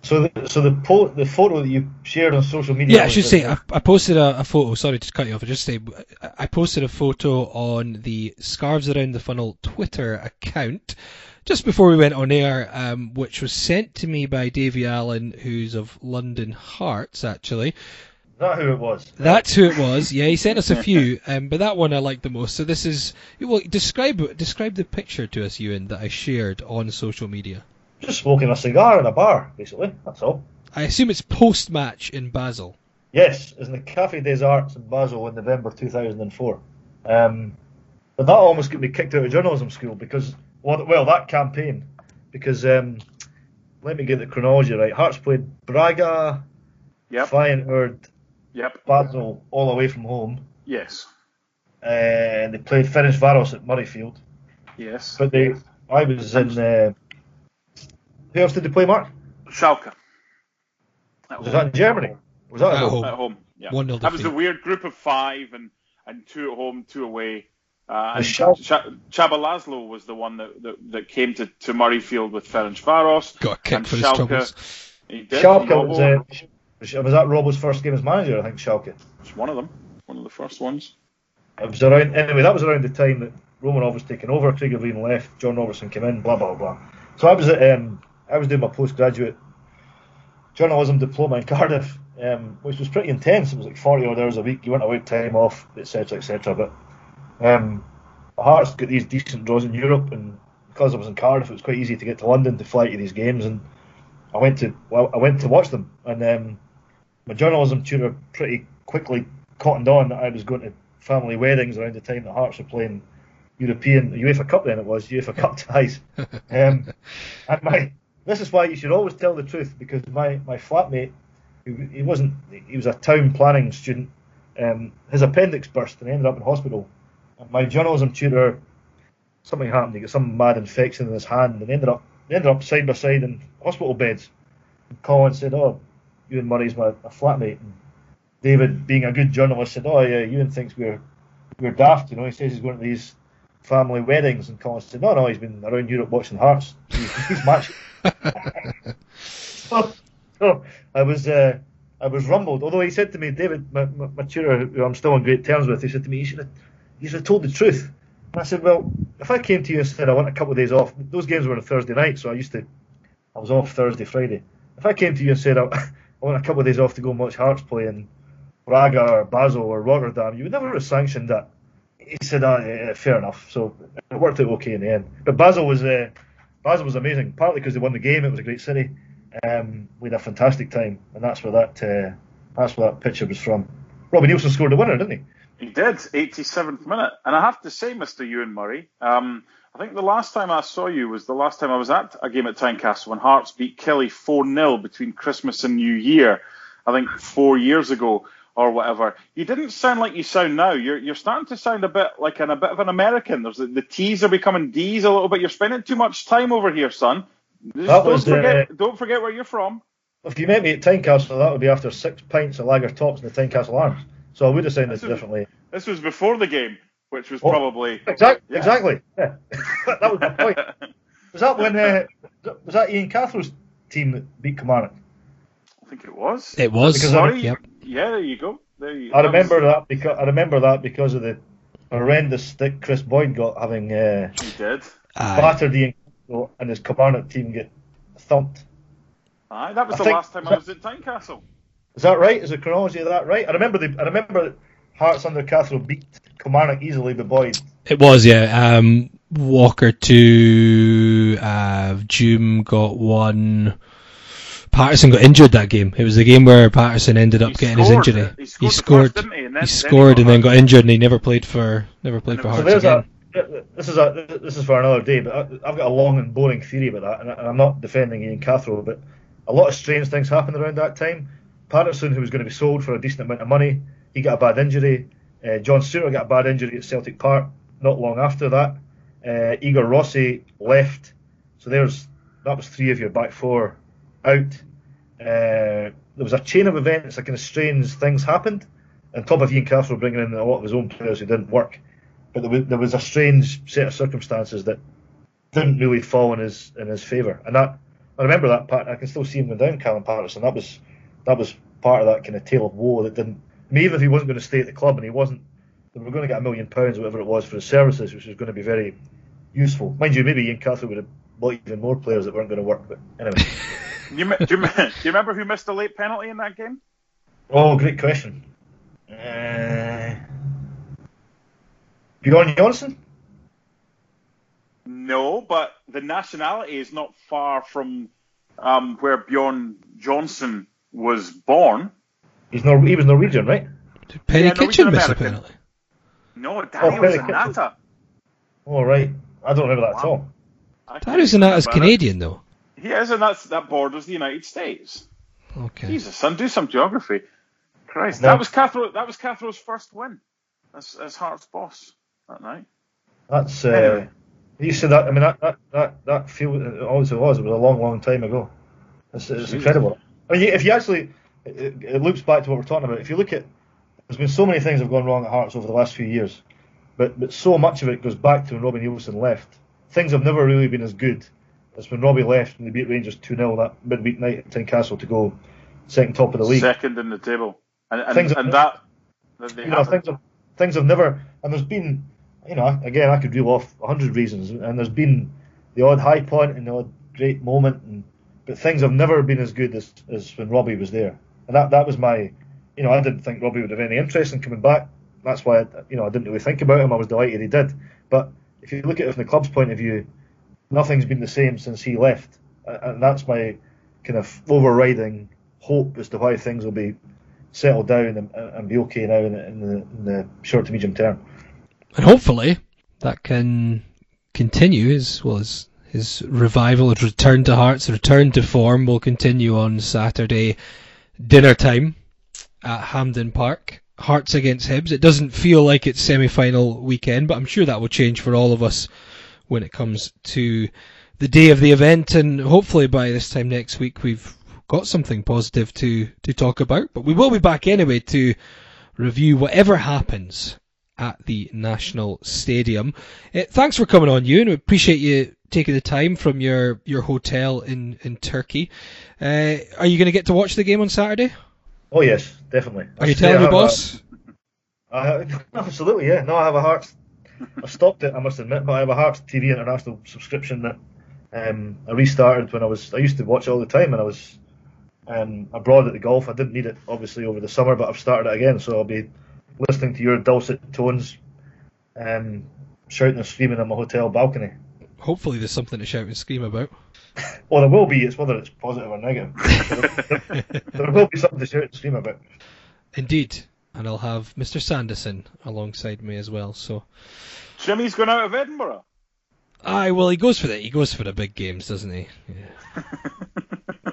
So, the, so the po- the photo that you shared on social media. Yeah, I should the- say I, I posted a, a photo. Sorry to cut you off. I just say I- I posted a photo on the Scarves Around the Funnel Twitter account just before we went on air, um, which was sent to me by Davy Allen, who's of London Hearts, actually. that who it was? That's who it was. Yeah, he sent us a few, um, but that one I liked the most. So this is well, describe describe the picture to us, Ewan, that I shared on social media. Just smoking a cigar in a bar, basically. That's all. I assume it's post match in Basel. Yes, it's in the Cafe des Arts in Basel in November 2004. Um, but that almost got me kicked out of journalism school because, well, well that campaign, because um, let me get the chronology right. Hearts played Braga, Yep. Feyenoord, Yep. Basel, all away from home, Yes. and they played Ferencvaros at Murrayfield. Yes. But they, I was in. Uh, who else did they play, Mark? Schalke. At Was that in Germany? Was that at At home? home. At home. Yeah. 1-0 That was a weird group of five and, and two at home, two away. Uh, and The Ch- Csaba Laszlo was the one that, that, that came to, to Murrayfield with Ferencvaros. Got a kick And for his troubles. He did. Schalke was, uh, was was that Robbo's first game as manager? I think Schalke. was one of them. One of the first ones. It was around anyway. That was around the time that Romanov was taken over. Craig Levein left. John Robertson came in. Blah blah blah. So I was at um, I was doing my postgraduate journalism diploma in Cardiff, um, which was pretty intense. It was like forty odd hours a week. You went away time off, etc. etc. But um, Hearts got these decent draws in Europe, and because I was in Cardiff, it was quite easy to get to London to fly to these games. And I went to well, I went to watch them, and um, my journalism tutor pretty quickly cottoned on that I was going to family weddings around the time that Hearts were playing European UEFA Cup. Then it was UEFA Cup ties. Um, and my this is why you should always tell the truth because my my flatmate, he, he wasn't he was a town planning student. Um, his appendix burst and he ended up in hospital. And my journalism tutor, something happened. He got some mad infection in his hand and ended up they ended up side by side in hospital beds. And Colin said, "Oh, Ewan Murray's my, my flatmate." And David, being a good journalist, said, "Oh yeah, Ewan thinks we're we're daft." You know, he says he's going to these family weddings, and Colin said, "No, no, he's been around Europe watching Hearts. He's, he's matching." so, so I was uh, I was rumbled. Although he said to me, David, my, my, my tutor, who I'm still on great terms with, he said to me, "You should have, you should have told the truth." And I said, "Well, if I came to you and said I want a couple of days off, those games were on a Thursday night, so I used to, I was off Thursday, Friday. If I came to you and said I, want a couple of days off to go and watch Hearts play in Braga or Basel or Rotterdam, you would never have sanctioned that." He said, ah, yeah, "Fair enough." So it worked out okay in the end. But Basel was. Uh, Basel was amazing, partly because they won the game. It was a great city. Um, we had a fantastic time, and that's where that uh, that's where that picture was from. Robbie Neilson scored the winner, didn't he? He did, 87th minute. And I have to say, Mr. Ewan Murray, um, I think the last time I saw you was the last time I was at a game at Tynecastle when Hearts beat Killie 4 0 between Christmas and New Year, I think four years ago or whatever. You didn't sound like you sound now. You're, you're starting to sound a bit like an, a bit of an American. There's the, the T's are becoming D's a little bit. You're spending too much time over here, son. Just That don't, forget, uh, don't forget where you're from. If you met me at Tynecastle, that would be after six pints of lager tops in the Tynecastle Arms. So I would have sounded This is- differently. This was before the game, which was Oh, probably. Exactly. Yeah. Exactly. Yeah. that was my point. Was that when? Uh, was that Ian Cathro's team that beat Kilmarnock? I think it was. It was. Because Sorry. Yep. Yeah, there you go. There you, I that was- remember that because I remember that because of the horrendous stick Kris Boyd got having uh, He did. Aye. battered Ian Cathro and his Kilmarnock team get thumped. Aye, that was I the think- last time I was at Tynecastle. Is that right? Is the chronology of that right? I remember the I remember Hearts under Cathro beat Kilmarnock easily, but Boyd. It was, yeah. Um, Walker two, uh, Djoum got one. Paterson got injured that game. It was the game where Paterson ended up He getting scored. his injury. He scored He scored. first, didn't he? And then- he then he scored got and then got injured, and he never played for never played for And it So Hearts again. a this is a this is for another day, but I, I've got a long and boring theory about that, and, I, and I'm not defending Ian Cathro, but a lot of strange things happened around that time. Paterson, who was going to be sold for a decent amount of money, he got a bad injury. Uh, John Souttar got a bad injury at Celtic Park not long after that. Uh, Igor Rossi left, so there's that was three of your back four out. Uh, there was a chain of events, like kind of strange things happened. On top of Ian Cathro bringing in a lot of his own players who didn't work, but there was, there was a strange set of circumstances that didn't really fall in his in his favour. And that I remember that part. I can still see him going down, Callum Paterson. That was that was part of that kind of tale of woe that didn't. I mean, even if he wasn't going to stay at the club and he wasn't, they were going to get a million pounds, whatever it was, for his services, which was going to be very useful. Mind you, maybe Ian Cathro would have bought even more players that weren't going to work. But anyway, You, do, you, do you remember who missed the late penalty in that game? Oh, great question. Uh, Bjorn Johnsen? No, but the nationality is not far from um, where Bjorn Johnsen was born. He's Nor- he was Norwegian, right? Penny Yeah, Kitchen Norwegian miss American. apparently. No, Daniel Penny Zanatta. Oh, right. I don't remember that at all. I Darius can't Zanatta's remember. Canadian though. He is, and that's, that borders the United States. Okay. Jesus, son, do some geography. Christ, No. that was Cathro. That was Cathro's first win as, as Hearts' boss that night. That's uh, Anyway. you said that. I mean, that that that that feel it always was. It was a long, long time ago. It's, it's incredible. I mean, if you actually, it, it- loops back to what we're talking about. If you look at, there's been so many things have gone wrong at Hearts over the last few years, but but so much of it goes back to when Robbie Neilson left. Things have never really been as good as when Robbie left and they beat Rangers two 0 that midweek night at Tynecastle to go second top of the league. Second in the table, and and, Things- and that, that you know, things have things have never, and there's been, you know, again, I could reel off a hundred reasons, and there's been the odd high point and the odd great moment, and but things have never been as good as, as when Robbie was there, and that that was my, you know, I didn't think Robbie would have any interest in coming back. That's why, I, you know, I didn't really think about him. I was delighted he did, but if you look at it from the club's point of view, nothing's been the same since he left, and that's my kind of overriding hope as to why things will be settled down and, and be okay now in the, in, the, in the short to medium term. And hopefully that can continue as well as his revival, his return to Hearts, return to form will continue on Saturday dinner time at Hampden Park. Hearts against Hibs. It doesn't feel like it's semi-final weekend, but I'm sure that will change for all of us when it comes to the day of the event. And hopefully by this time next week we've got something positive to to talk about. But we will be back anyway to review whatever happens at the National Stadium. Uh, thanks for coming on, Ewan. We appreciate you taking the time from your, your hotel in, in Turkey. Uh, are you going to get to watch the game on Saturday? Oh yes, definitely. Are you telling your boss? I have, absolutely, yeah. No, I have a heart. I stopped it, I must admit, but I have a Hearts TV International subscription that um, I restarted when I was. I used to watch all the time, and I was um, abroad at the golf. I didn't need it obviously over the summer, but I've started it again, so I'll be listening to your dulcet tones, um, shouting and screaming on my hotel balcony. Hopefully there's something to shout and scream about. Well, there will be. It's whether it's positive or negative. there will be something to shout and scream about. Indeed. And I'll have Mr. Sanderson alongside me as well. So, Jimmy's gone out of Edinburgh. aye, well, he goes for the he goes for the big games, doesn't he? Yeah.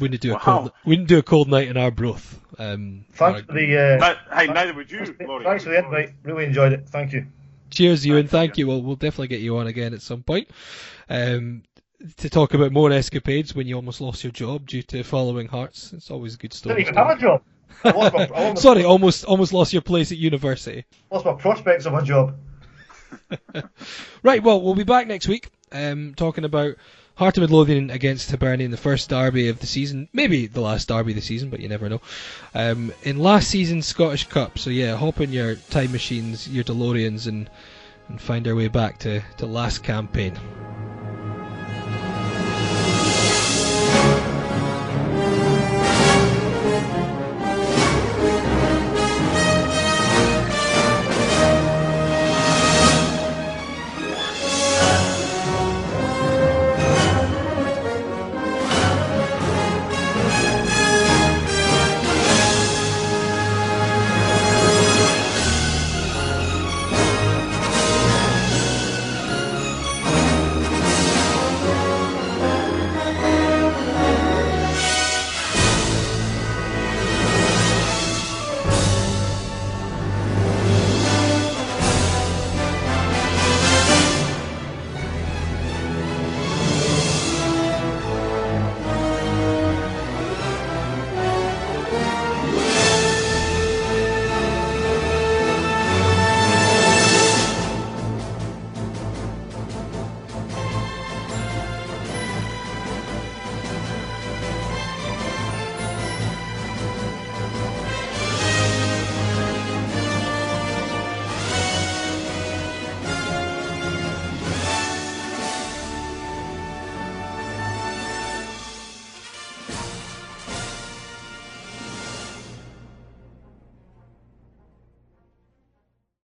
Wouldn't do a cold wouldn't do a cold night in Arbroath. Um, Thanks or- for the. Uh, But, hey, neither would you, Laurie. Thanks for the invite. Really enjoyed it. Thank you. Cheers, Ewan. Thanks, Thank you. Well, we'll definitely get you on again at some point um, to talk about more escapades when you almost lost your job due to following Hearts. It's always a good story. Didn't even have a job. I lost my, I Sorry, almost almost lost your place at university. lost my prospects of a job. Right, well, we'll be back next week um, talking about Heart of Midlothian against Hibernian, the first derby of the season, maybe the last derby of the season, but you never know. Um, in last season's Scottish Cup, so yeah, hop in your time machines, your DeLoreans, and and find our way back to, to last campaign.